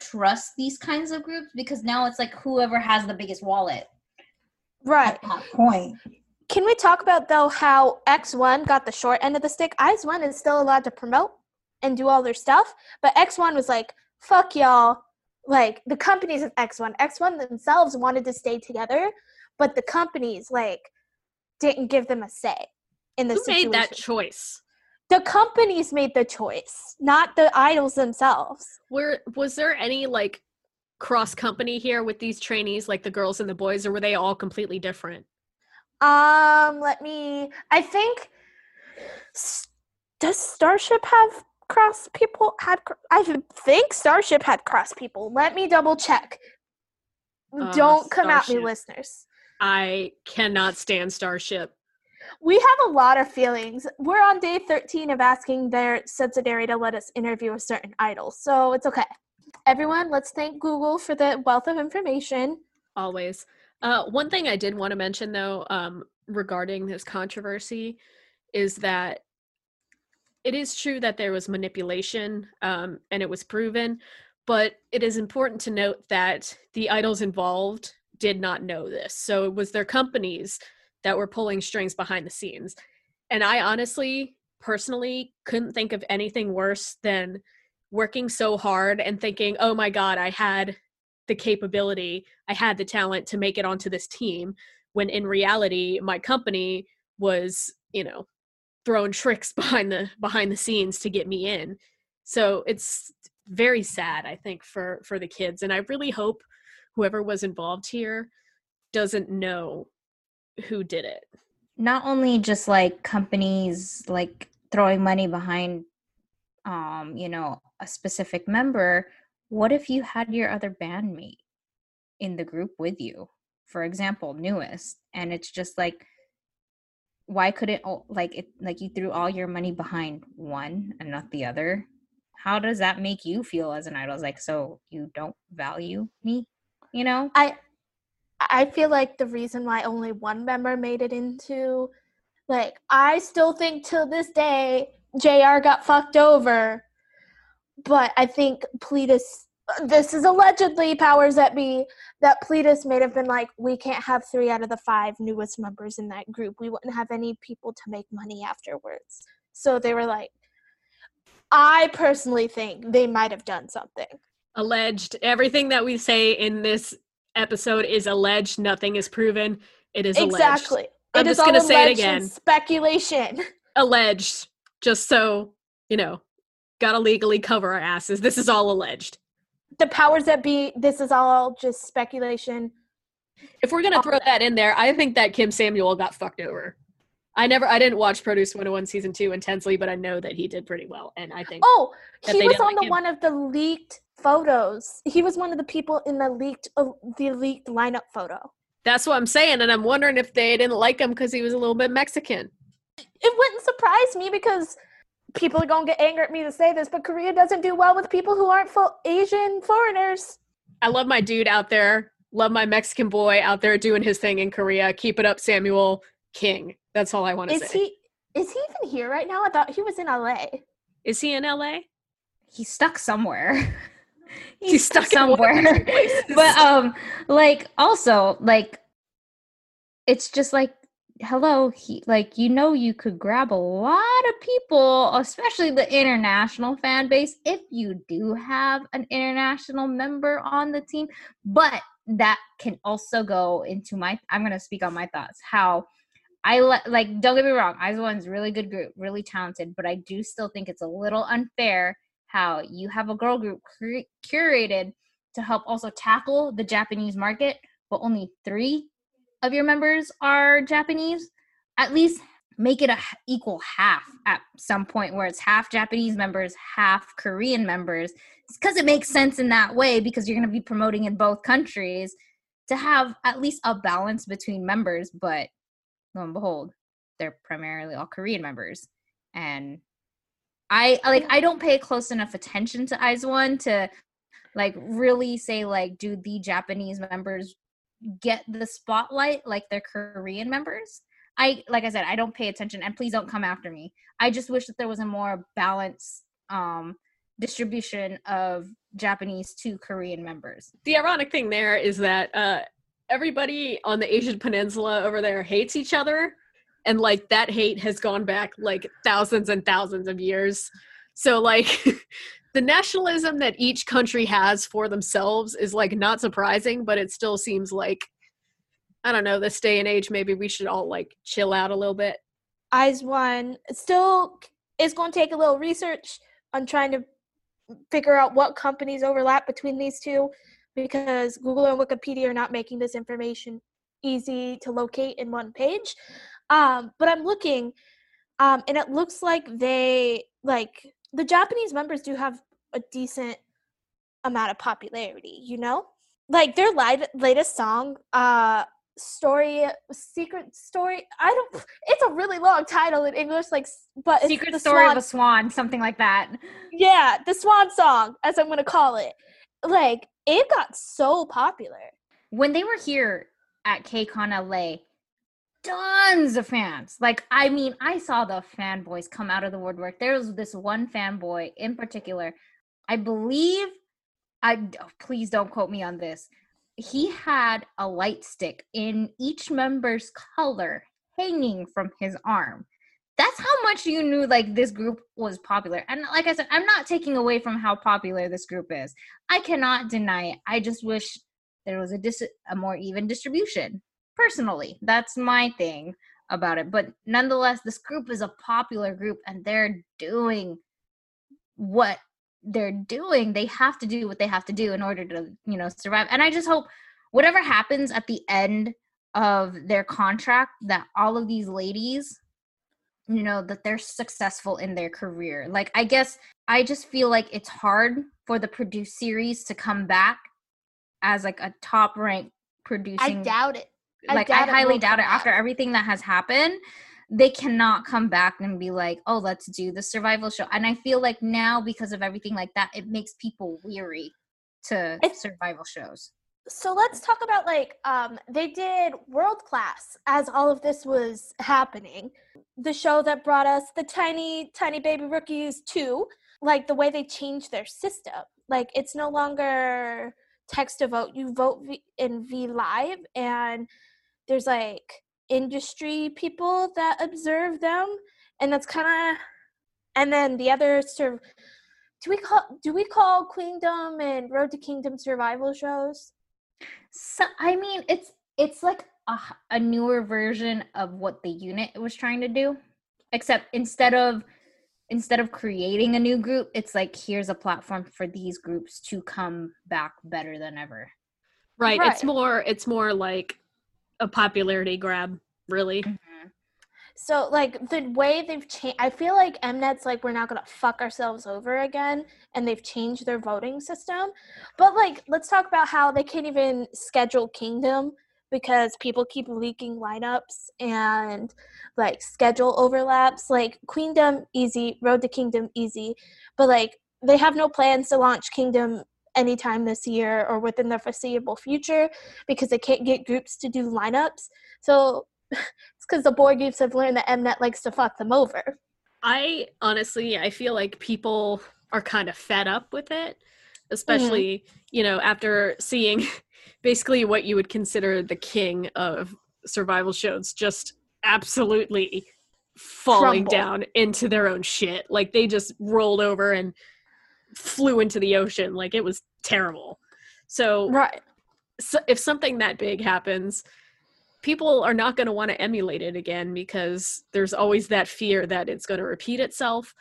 trust these kinds of groups because now it's like whoever has the biggest wallet right. at that point Can we talk about though how X1 got the short end of the stick? X1 is still allowed to promote and do all their stuff, but X1 was like, "Fuck y'all." Like the companies of X1, X1 themselves wanted to stay together, but the companies like didn't give them a say in this Who made that choice? the companies made the choice, not the idols themselves. Where was there any like cross company here with these trainees, like the girls and the boys, or were they all completely different? Um, let me. I think. Does Starship have cross people? Had I think Starship had cross people. Let me double check. Uh, Don't come at me, listeners. I cannot stand Starship. We have a lot of feelings. We're on day 13 of asking their subsidiary to let us interview a certain idol, so it's okay. Everyone, let's thank Google for the wealth of information. Always. Uh, one thing I did want to mention though, um, regarding this controversy, is that it is true that there was manipulation, um, and it was proven, but it is important to note that the idols involved did not know this. So it was their companies that were pulling strings behind the scenes. And I honestly, personally, couldn't think of anything worse than working so hard and thinking, oh my God, I had the capability, I had the talent to make it onto this team, when in reality, my company was, you know, throwing tricks behind the behind the scenes to get me in. So it's very sad, I think, for for the kids. And I really hope whoever was involved here doesn't know who did it. not only just like companies like throwing money behind um you know a specific member what if you had your other bandmate in the group with you? For example NU'EST and it's just like why couldn't like it like you threw all your money behind one and not the other? How does that make you feel as an idol? It's like so you don't value me you know? I I feel like the reason why only one member made it into like I still think till this day JR got fucked over. But I think Pledis this is allegedly powers that be that Pledis may have been like, we can't have three out of the five NU'EST members in that group. We wouldn't have any people to make money afterwards. So they were like I personally think they might have done something. Alleged. Everything that we say in this episode is alleged. Nothing is proven. It is alleged. Exactly. I'm It just gonna say it again. Speculation. Alleged. Just so you know, gotta legally cover our asses. This is all alleged. The powers that be. This is all just speculation. If we're gonna throw that in there, I think that Kim Samuel got fucked over. I never, I didn't watch Produce 101 season two intensely, but I know that he did pretty well, and I think Oh, That he they was on like the him. one of the leaked photos. He was one of the people in the leaked uh, the leaked lineup photo. that's what I'm saying, and I'm wondering if they didn't like him because he was a little bit Mexican. It wouldn't surprise me because people are gonna get angry at me to say this, but Korea doesn't do well with people who aren't full Asian foreigners. I love my dude out there. Love my Mexican boy out there doing his thing in Korea. Keep it up, Samuel Kim. That's all I want to say. Is he? Is he even here right now? I thought he was in LA. Is he in LA? he's stuck somewhere. he's, He's stuck, stuck in one of somewhere. those but um like also like it's just like hello he like you know you could grab a lot of people especially the international fan base if you do have an international member on the team but that can also go into my i'm going to speak on my thoughts how I li- like don't get me wrong, IZ*ONE's really good group, really talented, but I do still think it's a little unfair how you have a girl group cur- curated to help also tackle the Japanese market, but only 3 of your members are Japanese. At least make it a equal half at some point where it's half Japanese members, half Korean members. It's cuz it makes sense in that way because you're going to be promoting in both countries to have at least a balance between members, but lo and behold, they're primarily all Korean members. And I like I don't pay close enough attention to IZ*ONE to like really say like do the Japanese members get the spotlight like their Korean members? I like I said, I don't pay attention and please don't come after me. I just wish that there was a more balanced um distribution of Japanese to Korean members. the ironic thing there is that uh, everybody on the Asian Peninsula over there hates each other, and like that hate has gone back like thousands and thousands of years. So like the nationalism that each country has for themselves is like not surprising, but it still seems like I don't know this day and age maybe we should all like chill out a little bit. IZ*ONE still is going to take a little research on trying to figure out what companies overlap between these two because Google and Wikipedia are not making this information easy to locate in one page. Um, but I'm looking, um, and it looks like they like the Japanese members do have a decent amount of popularity. You know, like their live, latest song, uh, story secret story i don't it's a really long title in english like but secret story swan. of a swan something like that yeah the swan song as i'm gonna call it like it got so popular when they were here at KCON LA, tons of fans. Like, I mean, I saw the fanboys come out of the woodwork. There was this one fanboy in particular. I believe, I oh, please don't quote me on this. He had a light stick in each member's color hanging from his arm. That's how much you knew like this group was popular. And like I said, I'm not taking away from how popular this group is. I cannot deny it. I just wish there was a dis- a more even distribution. Personally, that's my thing about it. But nonetheless, this group is a popular group and they're doing what they're doing. They have to do what they have to do in order to, you know, survive. And I just hope whatever happens at the end of their contract that all of these ladies you know that they're successful in their career like i guess i just feel like it's hard for the produce series to come back as like a top rank producing. I doubt it. I like I highly doubt it. After everything that has happened, they cannot come back and be like, "Oh, let's do the survival show." And I feel like now because of everything like that, it makes people weary to it's, survival shows. So let's talk about like um they did World Class as all of this was happening. The show that brought us the tiny tiny baby rookies too. Like the way they changed their system. Like it's no longer text to vote you vote in v live and there's like industry people that observe them and that's kind of and then the other sort of do we call do we call queendom and road to kingdom survival shows so i mean it's it's like a, a newer version of what the unit was trying to do except instead of instead of creating a new group, it's like here's a platform for these groups to come back better than ever. Right. right. It's more it's more like a popularity grab, really. Mm-hmm. So like the way they've changed I feel like Mnet's like we're not gonna fuck ourselves over again and they've changed their voting system. But like let's talk about how they can't even schedule Kingdom because people keep leaking lineups and like schedule overlaps. Like Queendom easy, Road to Kingdom easy, but like they have no plans to launch Kingdom anytime this year or within the foreseeable future because they can't get groups to do lineups. So it's because the board groups have learned that Mnet likes to fuck them over. I honestly, I feel like people are kind of fed up with it, especially, mm-hmm. you know, after seeing basically what you would consider the king of survival shows just absolutely falling Crumble. down into their own shit. Like they just rolled over and flew into the ocean. Like it was terrible. So, right. So if something that big happens, people are not going to want to emulate it again because there's always that fear that it's going to repeat itself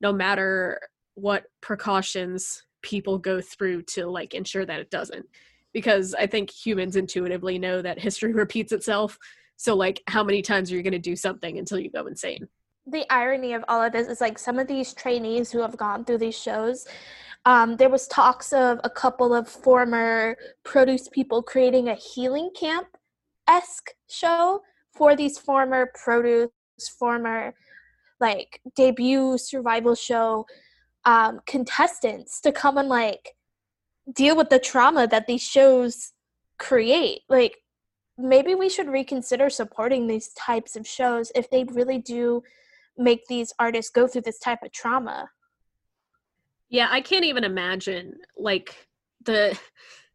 no matter what precautions people go through to like ensure that it doesn't because I think humans intuitively know that history repeats itself. So, like, how many times are you going to do something until you go insane? The irony of all of this is like some of these trainees who have gone through these shows. Um, there was talks of a couple of former produce people creating a healing camp esque show for these former produce, former like debut survival show um, contestants to come and like deal with the trauma that these shows create. Like maybe we should reconsider supporting these types of shows if they really do make these artists go through this type of trauma. Yeah, I can't even imagine like the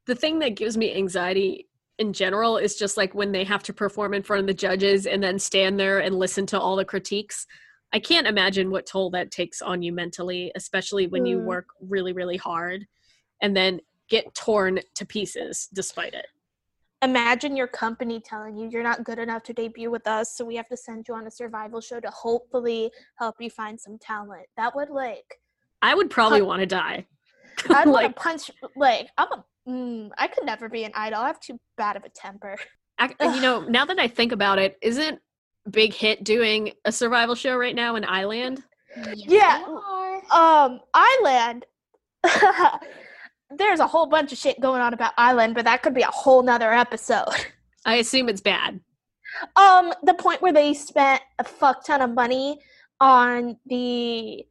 the thing that gives me anxiety in general is just like when they have to perform in front of the judges and then stand there and listen to all the critiques. I can't imagine what toll that takes on you mentally, especially when mm. you work really, really hard and then get torn to pieces despite it. Imagine your company telling you you're not good enough to debut with us, so we have to send you on a survival show to hopefully help you find some talent. That would like I would probably want to die. I'd want like, to punch like I'm a mm, I could never be an idol. I have too bad of a temper. ac- you know, now that I think about it, isn't Big Hit doing a survival show right now in Island? Yes, Yeah. Um, Island. There's a whole bunch of shit going on about Island, but that could be a whole nother episode. I assume it's bad. Um, the point where they spent a fuck ton of money on the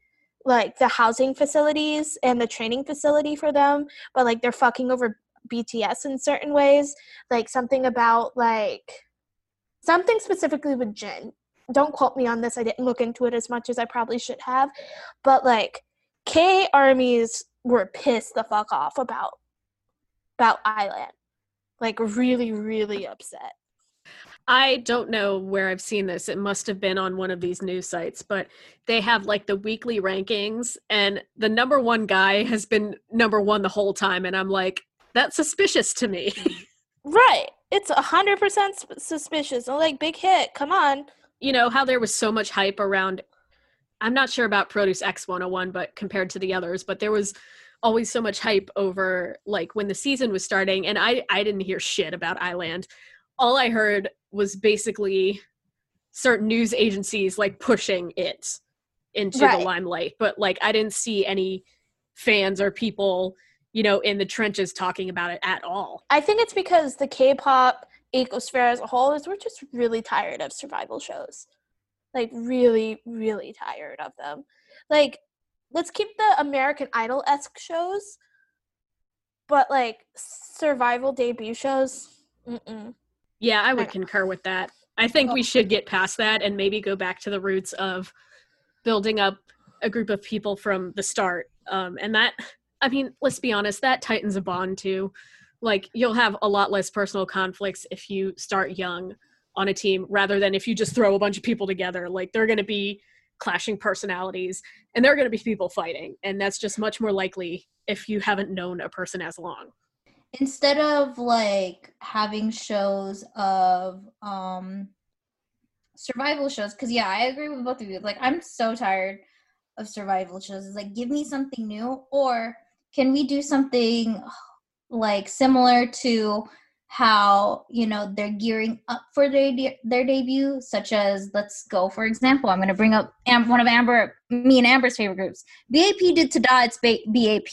like the housing facilities and the training facility for them, but like they're fucking over BTS in certain ways. Like something about like something specifically with Jin. Don't quote me on this. I didn't look into it as much as I probably should have. But like K armies were pissed the fuck off about about Island. Like really, really upset. I don't know where I've seen this. It must have been on one of these news sites, but they have like the weekly rankings, and the number one guy has been number one the whole time. And I'm like, that's suspicious to me. Right. It's a hundred percent suspicious. I'm like, big hit. Come on. you know, how there was so much hype around, I'm not sure about Produce X 101, but compared to the others, but there was always so much hype over like when the season was starting. And I, I didn't hear shit about Island. All I heard was basically certain news agencies like pushing it into Right. the limelight but like i didn't see any fans or people you know in the trenches talking about it at all I think it's because the K-pop ecosphere as a whole is we're just really tired of survival shows. Like really, really tired of them. Like, let's keep the American Idol esque shows, but like survival debut shows. Mm-mm. yeah i would Yeah. concur with that i think we should get past that and maybe go back to the roots of building up a group of people from the start um, and that i mean let's be honest that tightens a bond too like you'll have a lot less personal conflicts if you start young on a team rather than if you just throw a bunch of people together. Like they're going to be clashing personalities and there are going to be people fighting and that's just much more likely if you haven't known a person as long. Instead of like having shows of um survival shows because yeah i agree with both of you. Like i'm so tired of survival shows. It's like give me something new or can we do something like similar to how you know they're gearing up for their de- their debut such as let's go for example i'm going to bring up Am- one of amber me and amber's favorite groups bap did to die it's ba- bap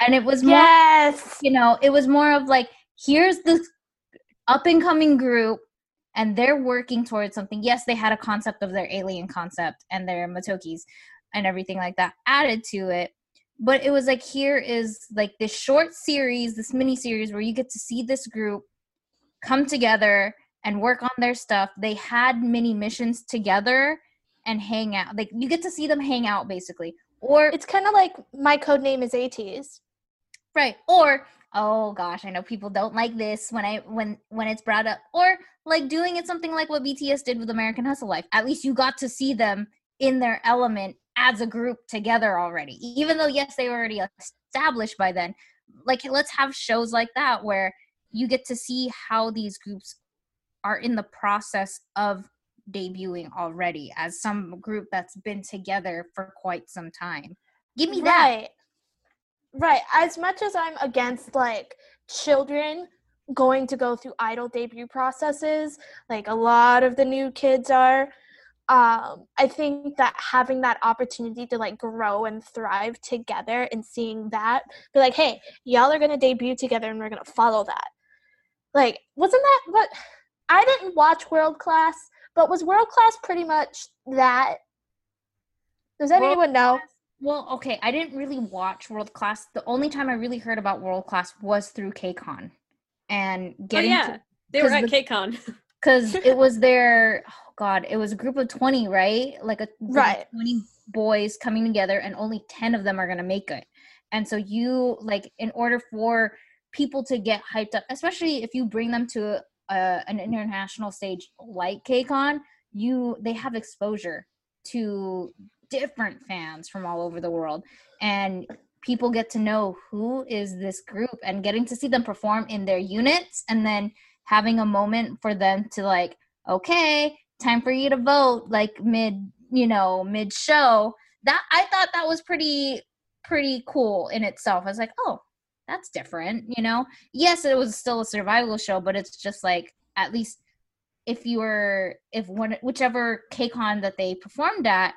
and it was more Yes. you know, it was more of like, here's this up and coming group, and they're working towards something. Yes, they had a concept of their alien concept and their Matokis and everything like that added to it. But it was like, here is like this short series, this mini series where you get to see this group come together and work on their stuff. They had mini missions together and hang out. Like, you get to see them hang out basically. Or It's kind of like my code name is ATEEZ. Right. Or oh gosh, I know people don't like this when I when when it's brought up. Or like doing it something like what BTS did with American Hustle Life. At least you got to see them in their element as a group together already. Even though yes, they were already established by then. Like let's have shows like that where you get to see how these groups are in the process of debuting already as some group that's been together for quite some time. Give me that. Right. Right. As much as I'm against like children going to go through idol debut processes, like a lot of the new kids are, um, I think that having that opportunity to like grow and thrive together and seeing that, be like, hey, y'all are gonna debut together and we're gonna follow that. Like, wasn't that what I didn't watch World Class, but was World Class pretty much that? Does World anyone know? Well, okay, I didn't really watch World Class. The only time I really heard about World Class was through KCON and oh getting yeah they were at the- KCON. because it was their oh god, it was a group of twenty, right? Like a group of Right. twenty boys coming together, and only ten of them are gonna make it. And so you like, in order for people to get hyped up, especially if you bring them to a, an international stage like KCON, you they have exposure to different fans from all over the world and people get to know who is this group and getting to see them perform in their units and then having a moment for them to like, okay, time for you to vote, like mid, you know, mid show. That I thought that was pretty pretty cool in itself. I was like, oh, that's different, you know? Yes, it was still a survival show, but it's just like at least if you were if one whichever KCON that they performed at,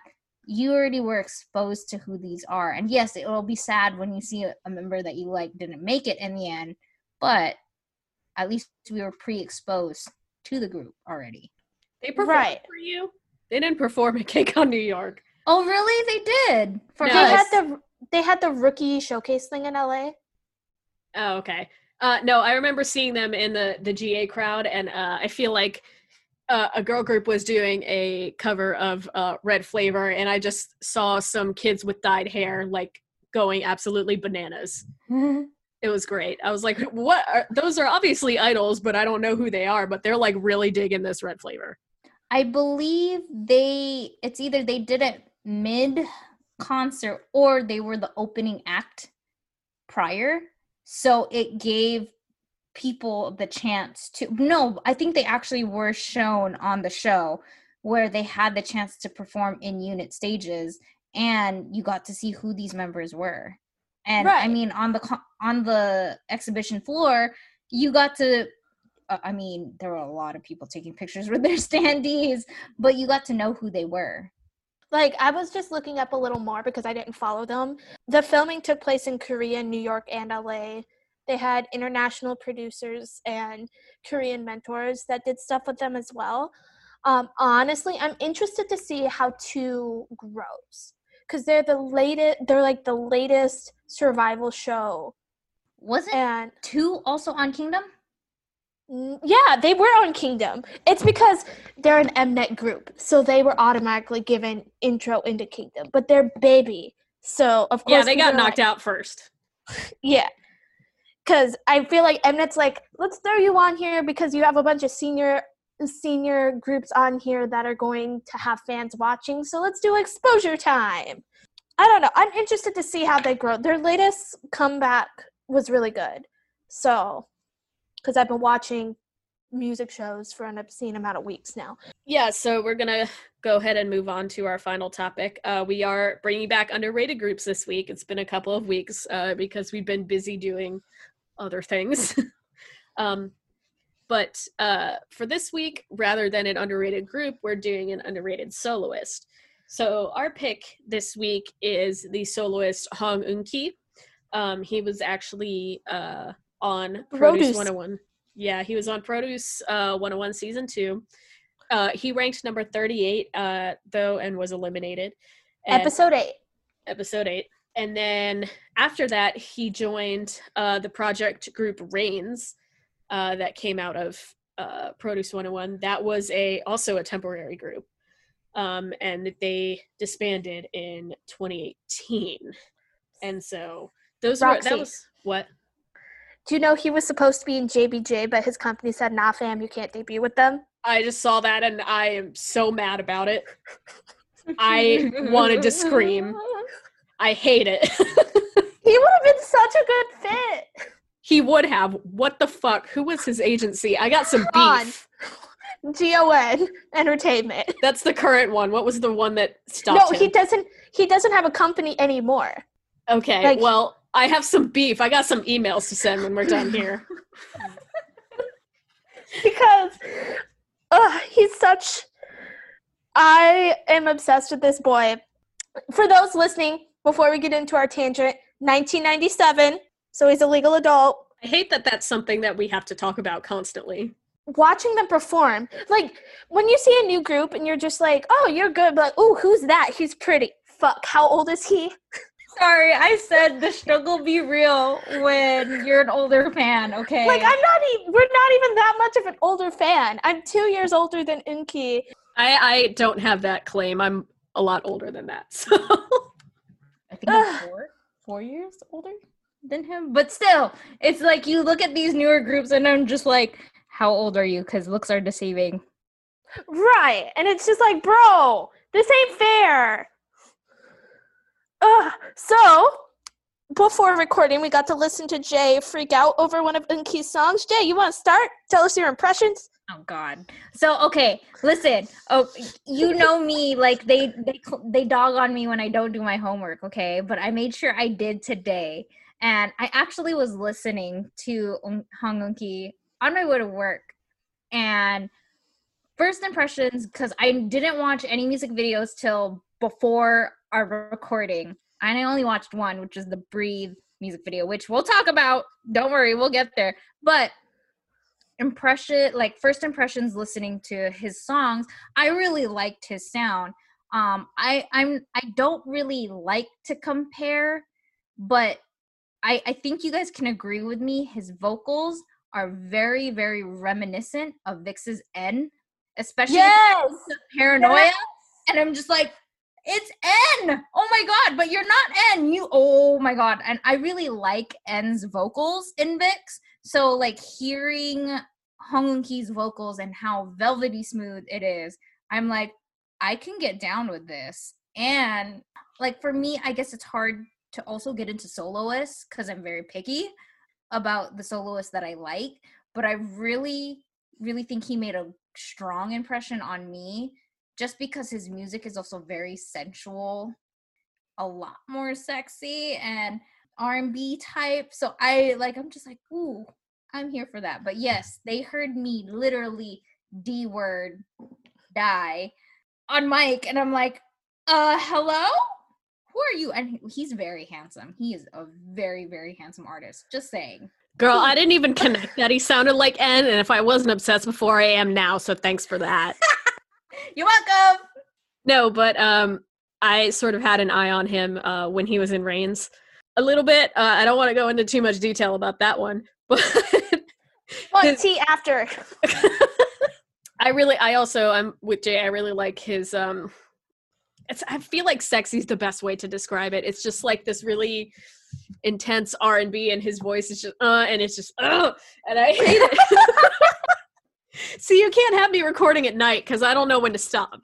you already were exposed to who these are. And yes, it will be sad when you see a, a member that you like didn't make it in the end, but at least we were pre-exposed to the group already. They performed Right. for you. They didn't perform at KCON New York. Oh, really? They did for No, They had the they had the rookie showcase thing in LA. Oh, okay. Uh, no, I remember seeing them in the the GA crowd, and uh, I feel like uh, a girl group was doing a cover of uh, Red Flavor, and I just saw some kids with dyed hair like going absolutely bananas. It was great. I was like, "What? Are, those are obviously idols, but I don't know who they are. But they're like really digging this Red Flavor." I believe they it's either they did it mid concert or they were the opening act prior. So it gave people the chance to no, I think they actually were shown on the show where they had the chance to perform in unit stages and you got to see who these members were. And I mean on the on the exhibition floor, you got to uh, I mean, there were a lot of people taking pictures with their standees, but you got to know who they were. Like I was just looking up a little more because I didn't follow them. The filming took place in Korea, New York, and LA. They had international producers and Korean mentors that did stuff with them as well. Um, honestly, I'm interested to see how TOO grows because they're the latest. They're like the latest survival show, Wasn't and TOO also on Kingdom? Yeah, they were on Kingdom. It's because they're an Mnet group, so they were automatically given intro into Kingdom. But they're baby, so of course Yeah, they got knocked out. out first. Yeah, because I feel like Mnet's like, let's throw you on here because you have a bunch of senior senior groups on here that are going to have fans watching. So let's do exposure time. I don't know. I'm interested to see how they grow. Their latest comeback was really good. So, because I've been watching music shows for an obscene amount of weeks now. Yeah, so we're gonna go ahead and move on to our final topic. Uh, we are bringing back underrated groups this week. It's been a couple of weeks uh, because we've been busy doing other things. um, but uh, for this week, rather than an underrated group, we're doing an underrated soloist. So our pick this week is the soloist Hong Eun-ki. Um, he was actually uh, on Produce Produce. 101. Yeah, he was on Produce uh, 101 season two. Uh, he ranked number 38, uh, though, and was eliminated. And- Episode eight. episode eight. And then after that, he joined uh, the project group RAINZ uh, that came out of uh, Produce 101. That was a also a temporary group. Um, and they disbanded in 2018. And so those were Roxy. that was what? Do you know he was supposed to be in JBJ, but his company said, "Nah, fam, you can't debut with them." I just saw that and I am so mad about it. I wanted to scream. I hate it. He would have been such a good fit. He would have. What the fuck? Who was his agency? I got some beef. GON Entertainment. That's the current one. What was the one that stopped no, him? he doesn't. He doesn't have a company anymore. okay, like- well, I have some beef. I got some emails to send when we're done here. because uh, he's such i am obsessed with this boy for those listening before we get into our tangent 1997 so he's a legal adult I hate that that's something that we have to talk about constantly. watching them perform like when you see a new group and you're just like oh you're good but like oh who's that he's pretty fuck how old is he Sorry, I said the struggle be real when you're an older fan, okay? like i'm not even we're not even that much of an older fan i'm two years older than Eun-ki I, I don't have that claim. I'm a lot older than that. So I think I'm four, four years older than him. But still, it's like you look at these newer groups and I'm just like, how old are you? Because looks are deceiving. Right. And it's just like, bro, this ain't fair. Ugh. So before recording, we got to listen to Jay freak out over one of Eun-ki's songs. Jay, you want to start? Tell us your impressions. Oh God. So okay, listen. Oh, you know me. Like they they they dog on me when I don't do my homework. Okay, but I made sure I did today, and I actually was listening to Hong Eun-ki on my way to work, and first impressions because I didn't watch any music videos till before our recording, and I only watched one, which is the Breathe music video, which we'll talk about. Don't worry, we'll get there. But impression like first impressions listening to his songs i really liked his sound um i i'm i don't really like to compare but i i think you guys can agree with me his vocals are very very reminiscent of VIXX's n especially Yes. paranoia and i'm just like it's n oh my god but you're not n you oh my god and i really like n's vocals in vix so like hearing Hong Eun-ki's vocals and how velvety smooth it is, I'm like, I can get down with this. And like for me, I guess it's hard to also get into soloists because I'm very picky about the soloists that I like. But I really, really think he made a strong impression on me just because his music is also very sensual, a lot more sexy and R&B type. So I like I'm just like, ooh, I'm here for that. But yes, they heard me literally D word die on mic, and I'm like, uh, hello? Who are you? And he's very handsome. He is a very, very handsome artist. Just saying. Girl, I didn't even connect that he sounded like N, and if I wasn't obsessed before, I am now. So thanks for that. You're welcome. No, but um, I sort of had an eye on him uh, when he was in RAINZ a little bit. Uh, I don't want to go into too much detail about that one, but Well, His- tea after. I really, I also, I'm with Jay. I really like his. um It's. I feel like sexy is the best way to describe it. It's just like this really intense R and B, and his voice is just uh, and it's just uh, and I hate it. See, you can't have me recording at night because I don't know when to stop.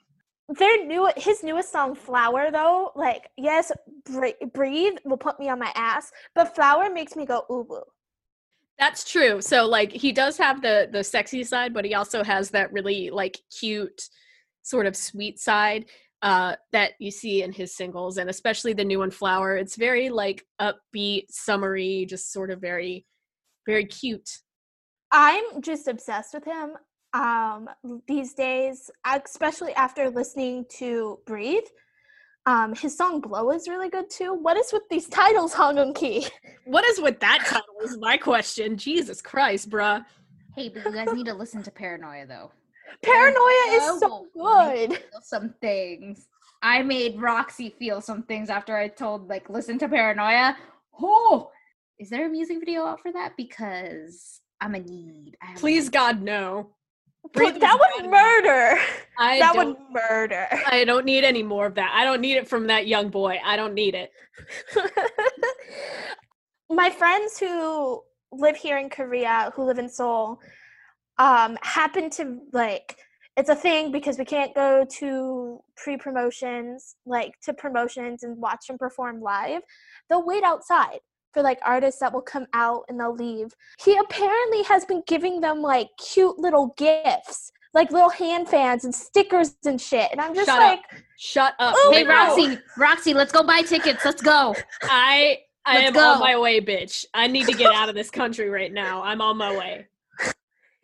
Their new his newest song Flower though, like yes, Bre- breathe will put me on my ass, but Flower makes me go ooh woo. That's true. So like he does have the the sexy side, but he also has that really like cute sort of sweet side uh that you see in his singles and especially the new one Flower. It's very like upbeat, summery, just sort of very very cute. I'm just obsessed with him um these days, especially after listening to Breathe. Um, his song "Blow" is really good too. What is with these titles, Hong Eun-ki? What is with that title is my question. Jesus Christ, bruh. Hey, but you guys need to listen to Paranoia though. Paranoia is so oh, good. Some things. I made Roxy feel some things after I told like listen to Paranoia. Oh, is there a music video out for that? Because I'm a need. I have a Please need. God no. Breathe But that would bad. murder. I that would murder. I don't need any more of that. I don't need it from that young boy. I don't need it. my friends who live here in Korea, who live in Seoul, um, happen to like it's a thing because we can't go to pre-promotions, like to promotions and watch them perform live. They'll wait outside for like artists that will come out and they'll leave. He apparently has been giving them like cute little gifts, like little hand fans and stickers and shit. And I'm just Shut up. like, Shut up. Ooh, Hey right now. Roxy, Roxy, let's go buy tickets. Let's go. I I Let's am on my way, bitch. I need to get out of this country right now. I'm on my way.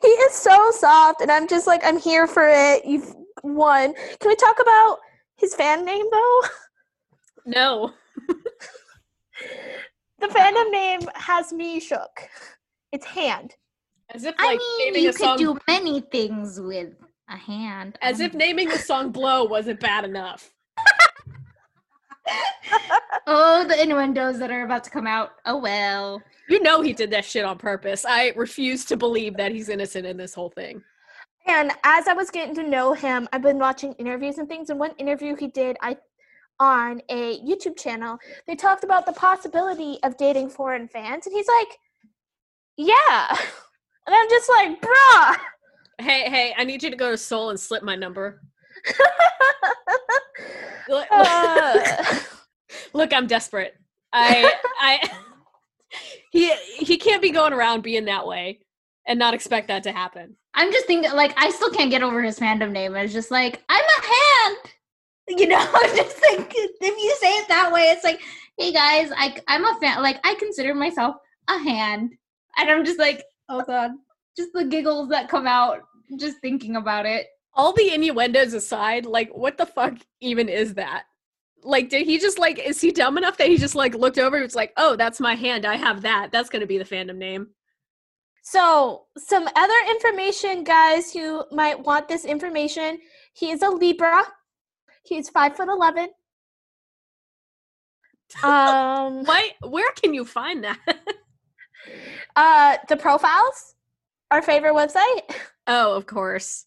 He is so soft, and I'm just like, I'm here for it. You've won. Can we talk about his fan name though? No. The fandom name has me shook. It's hand. As if like I mean, naming you a could song do many things with a hand. as if naming the song Blow wasn't bad enough. oh, the innuendos that are about to come out. Oh well. You know he did that shit on purpose. I refuse to believe that he's innocent in this whole thing. And as I was getting to know him, I've been watching interviews and things. And one interview he did, I on a YouTube channel, they talked about the possibility of dating foreign fans, and he's like, "Yeah," and I'm just like, "Bruh." Hey, hey, I need you to go to Seoul and slip my number. Look, Uh, look, I'm desperate. I I he he can't be going around being that way and not expect that to happen. I'm just thinking, like, I still can't get over his fandom name. It's just like, I'm a hand. You know, I'm just like, if you say it that way, it's like, hey guys, I, I'm a fan. Like, I consider myself a hand. And I'm just like, oh God, just the giggles that come out just thinking about it. All the innuendos aside, like what the fuck even is that? Like did he just like is he dumb enough that he just like looked over and was like, "Oh, that's my hand. I have that. That's going to be the fandom name." So, some other information, guys, who might want this information. He is a Libra. He's five foot eleven. Um, Why where can you find that? uh, the profiles, our favorite website. oh, of course.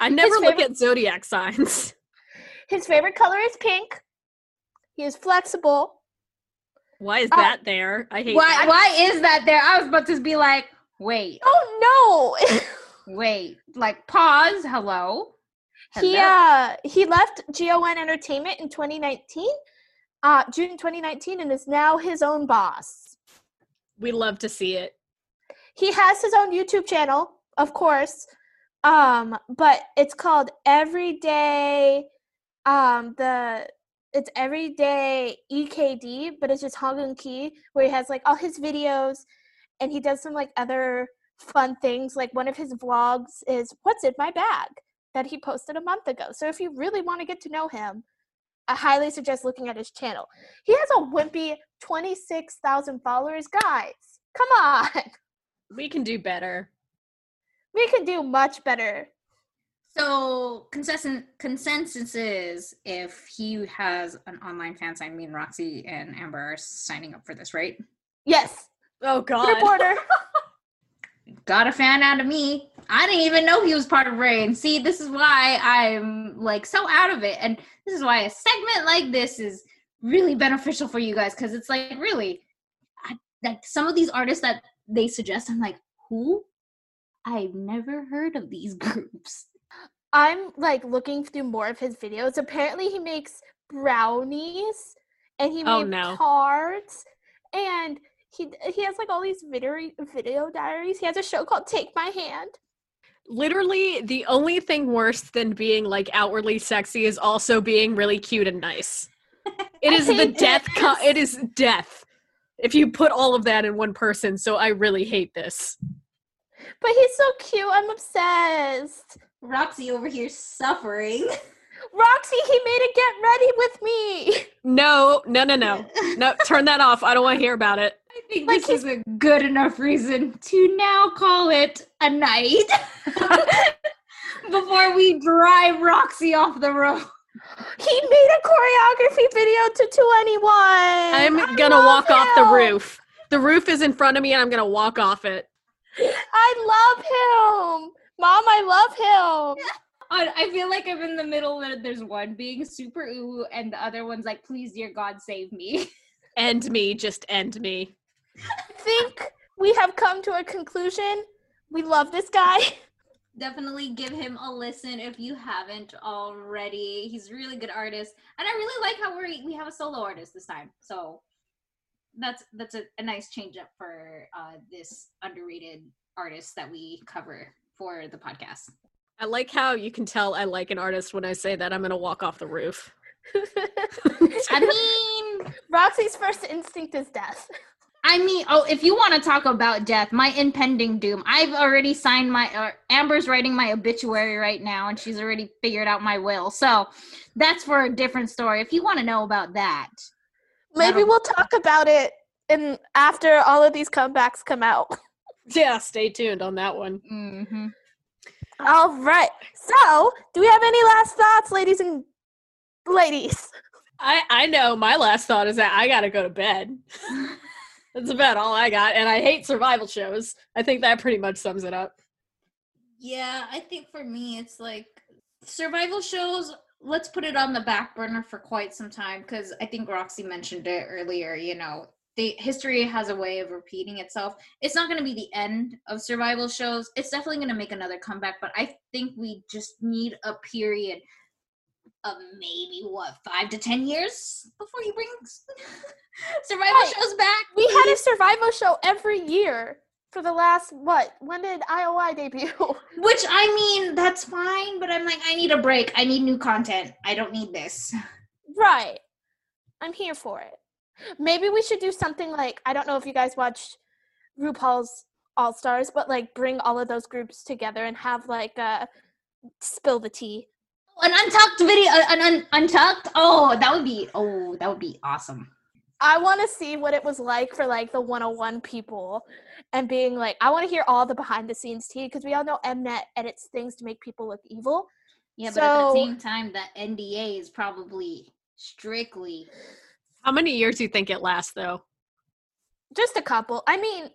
I never look at zodiac signs. His favorite color is pink. He is flexible. Why is Uh, that there? I hate Why, that. why is that there? I was about to be like, wait, Oh no! wait, like, pause. Hello. Hello. he uh he left GON Entertainment in 2019, uh June 2019, and is now his own boss. We love to see it. He has his own YouTube channel, of course, um, but it's called Everyday. Um, the it's Everyday EKD, but it's just Hong Eunki, where he has like all his videos, and he does some like other fun things. Like one of his vlogs is "What's in my bag" that he posted a month ago. So if you really want to get to know him, I highly suggest looking at his channel. He has a wimpy 26,000 followers. Guys, come on. We can do better. We can do much better. So consensus consensus is if he has an online fan sign, me and Roxy and Amber are signing up for this, right? Yes. Oh god. Reporter. Got a fan out of me. I didn't even know he was part of Rain. See, this is why I'm like so out of it, and this is why a segment like this is really beneficial for you guys because it's like really, I, like some of these artists that they suggest, I'm like, who? I've never heard of these groups. I'm like looking through more of his videos. Apparently, he makes brownies and he Oh, made no. cards and he he has like all these video video diaries. He has a show called Take My Hand. Literally, the only thing worse than being like outwardly sexy is also being really cute and nice. It is the death. Co- it is death. If you put all of that in one person, so I really hate this. But he's so cute. I'm obsessed. Roxy over here suffering. Roxy, he made it get ready with me. No, no, no, no, no. Turn that off. I don't want to hear about it. I think Like this is a good enough reason to now call it a night before we drive Roxy off the road. He made a choreography video to 2anyone. I'm gonna love walk off the roof. The roof is in front of me, and I'm gonna walk off it. I love him. Mom, I love him. I I feel like I'm in the middle where there's one being super ooh and the other one's like, please, dear God, save me. End me. Just end me. I think we have come to a conclusion. We love this guy. Definitely give him a listen if you haven't already. He's a really good artist. And I really like how we we have a solo artist this time. So that's that's a, a nice change up for uh, this underrated artist that we cover for the podcast. I like how you can tell I like an artist when I say that I'm gonna walk off the roof. I mean, Roxy's first instinct is death. I mean, oh, if you want to talk about death, my impending doom. I've already signed my. Uh, Amber's writing my obituary right now, and she's already figured out my will. So that's for a different story. If you want to know about that, Maybe we'll talk about it and after all of these comebacks come out. Yeah, stay tuned on that one. mm-hmm. All right. So, do we have any last thoughts, ladies and ladies? I I know my last thought is that I gotta go to bed. That's about all I got, and I hate survival shows. I think that pretty much sums it up. Yeah, I think for me, it's like survival shows. Let's put it on the back burner for quite some time because I think Roxy mentioned it earlier. You know, the history has a way of repeating itself. It's not going to be the end of survival shows. It's definitely going to make another comeback, but I think we just need a period of maybe what five to ten years before you bring survival Right. shows back. We had a survival show every year for the last what? When did IOI debut? Which I mean, that's fine, but I'm like, I need a break. I need new content. I don't need this. right. I'm here for it. Maybe we should do something like I don't know if you guys watched RuPaul's All Stars, but like bring all of those groups together and have like a spill the tea. An untucked video, uh, an un- untucked. Oh, that would be. Oh, that would be awesome. I want to see what it was like for like the 101 people and being like, I want to hear all the behind the scenes tea because we all know Mnet edits things to make people look evil. Yeah, but at the same time, that NDA is probably strictly. How many years do you think it lasts, though? Just a couple. I mean,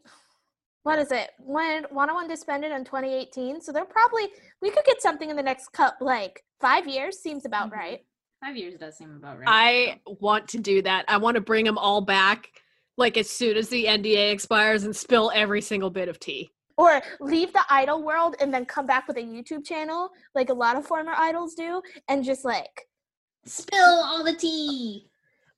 what is it? When 101 disbanded in 2018, so they're probably we could get something in the next cup like five years seems about Mhm. right. Five years does seem about right. I want to do that. I want to bring them all back, like as soon as the NDA expires, and spill every single bit of tea. Or leave the idol world and then come back with a YouTube channel, like a lot of former idols do, and just like spill all the tea.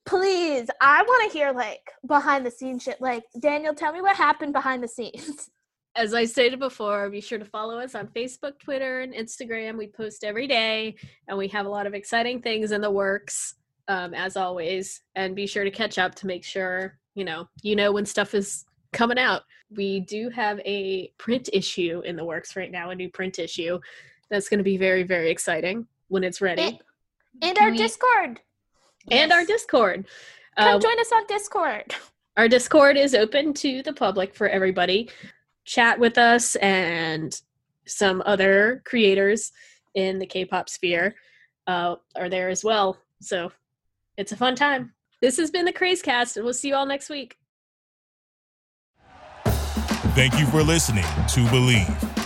Please i want to hear like behind the scenes shit like daniel tell me what happened behind the scenes As I stated before, be sure to follow us on Facebook, Twitter, and Instagram. We post every day, and we have a lot of exciting things in the works, um, as always. And be sure to catch up to make sure you know you know when stuff is coming out. We do have a print issue in the works right now, a new print issue that's going to be very, very exciting when it's ready. and, and our we- discord and our Discord. come Uh, join us on discord our Discord is open to the public for everybody. Chat with us and some other creators in the K-pop sphere uh, are there as well. So it's a fun time. This has been the Craze Cast, and we'll see you all next week. Thank you for listening to Bleav.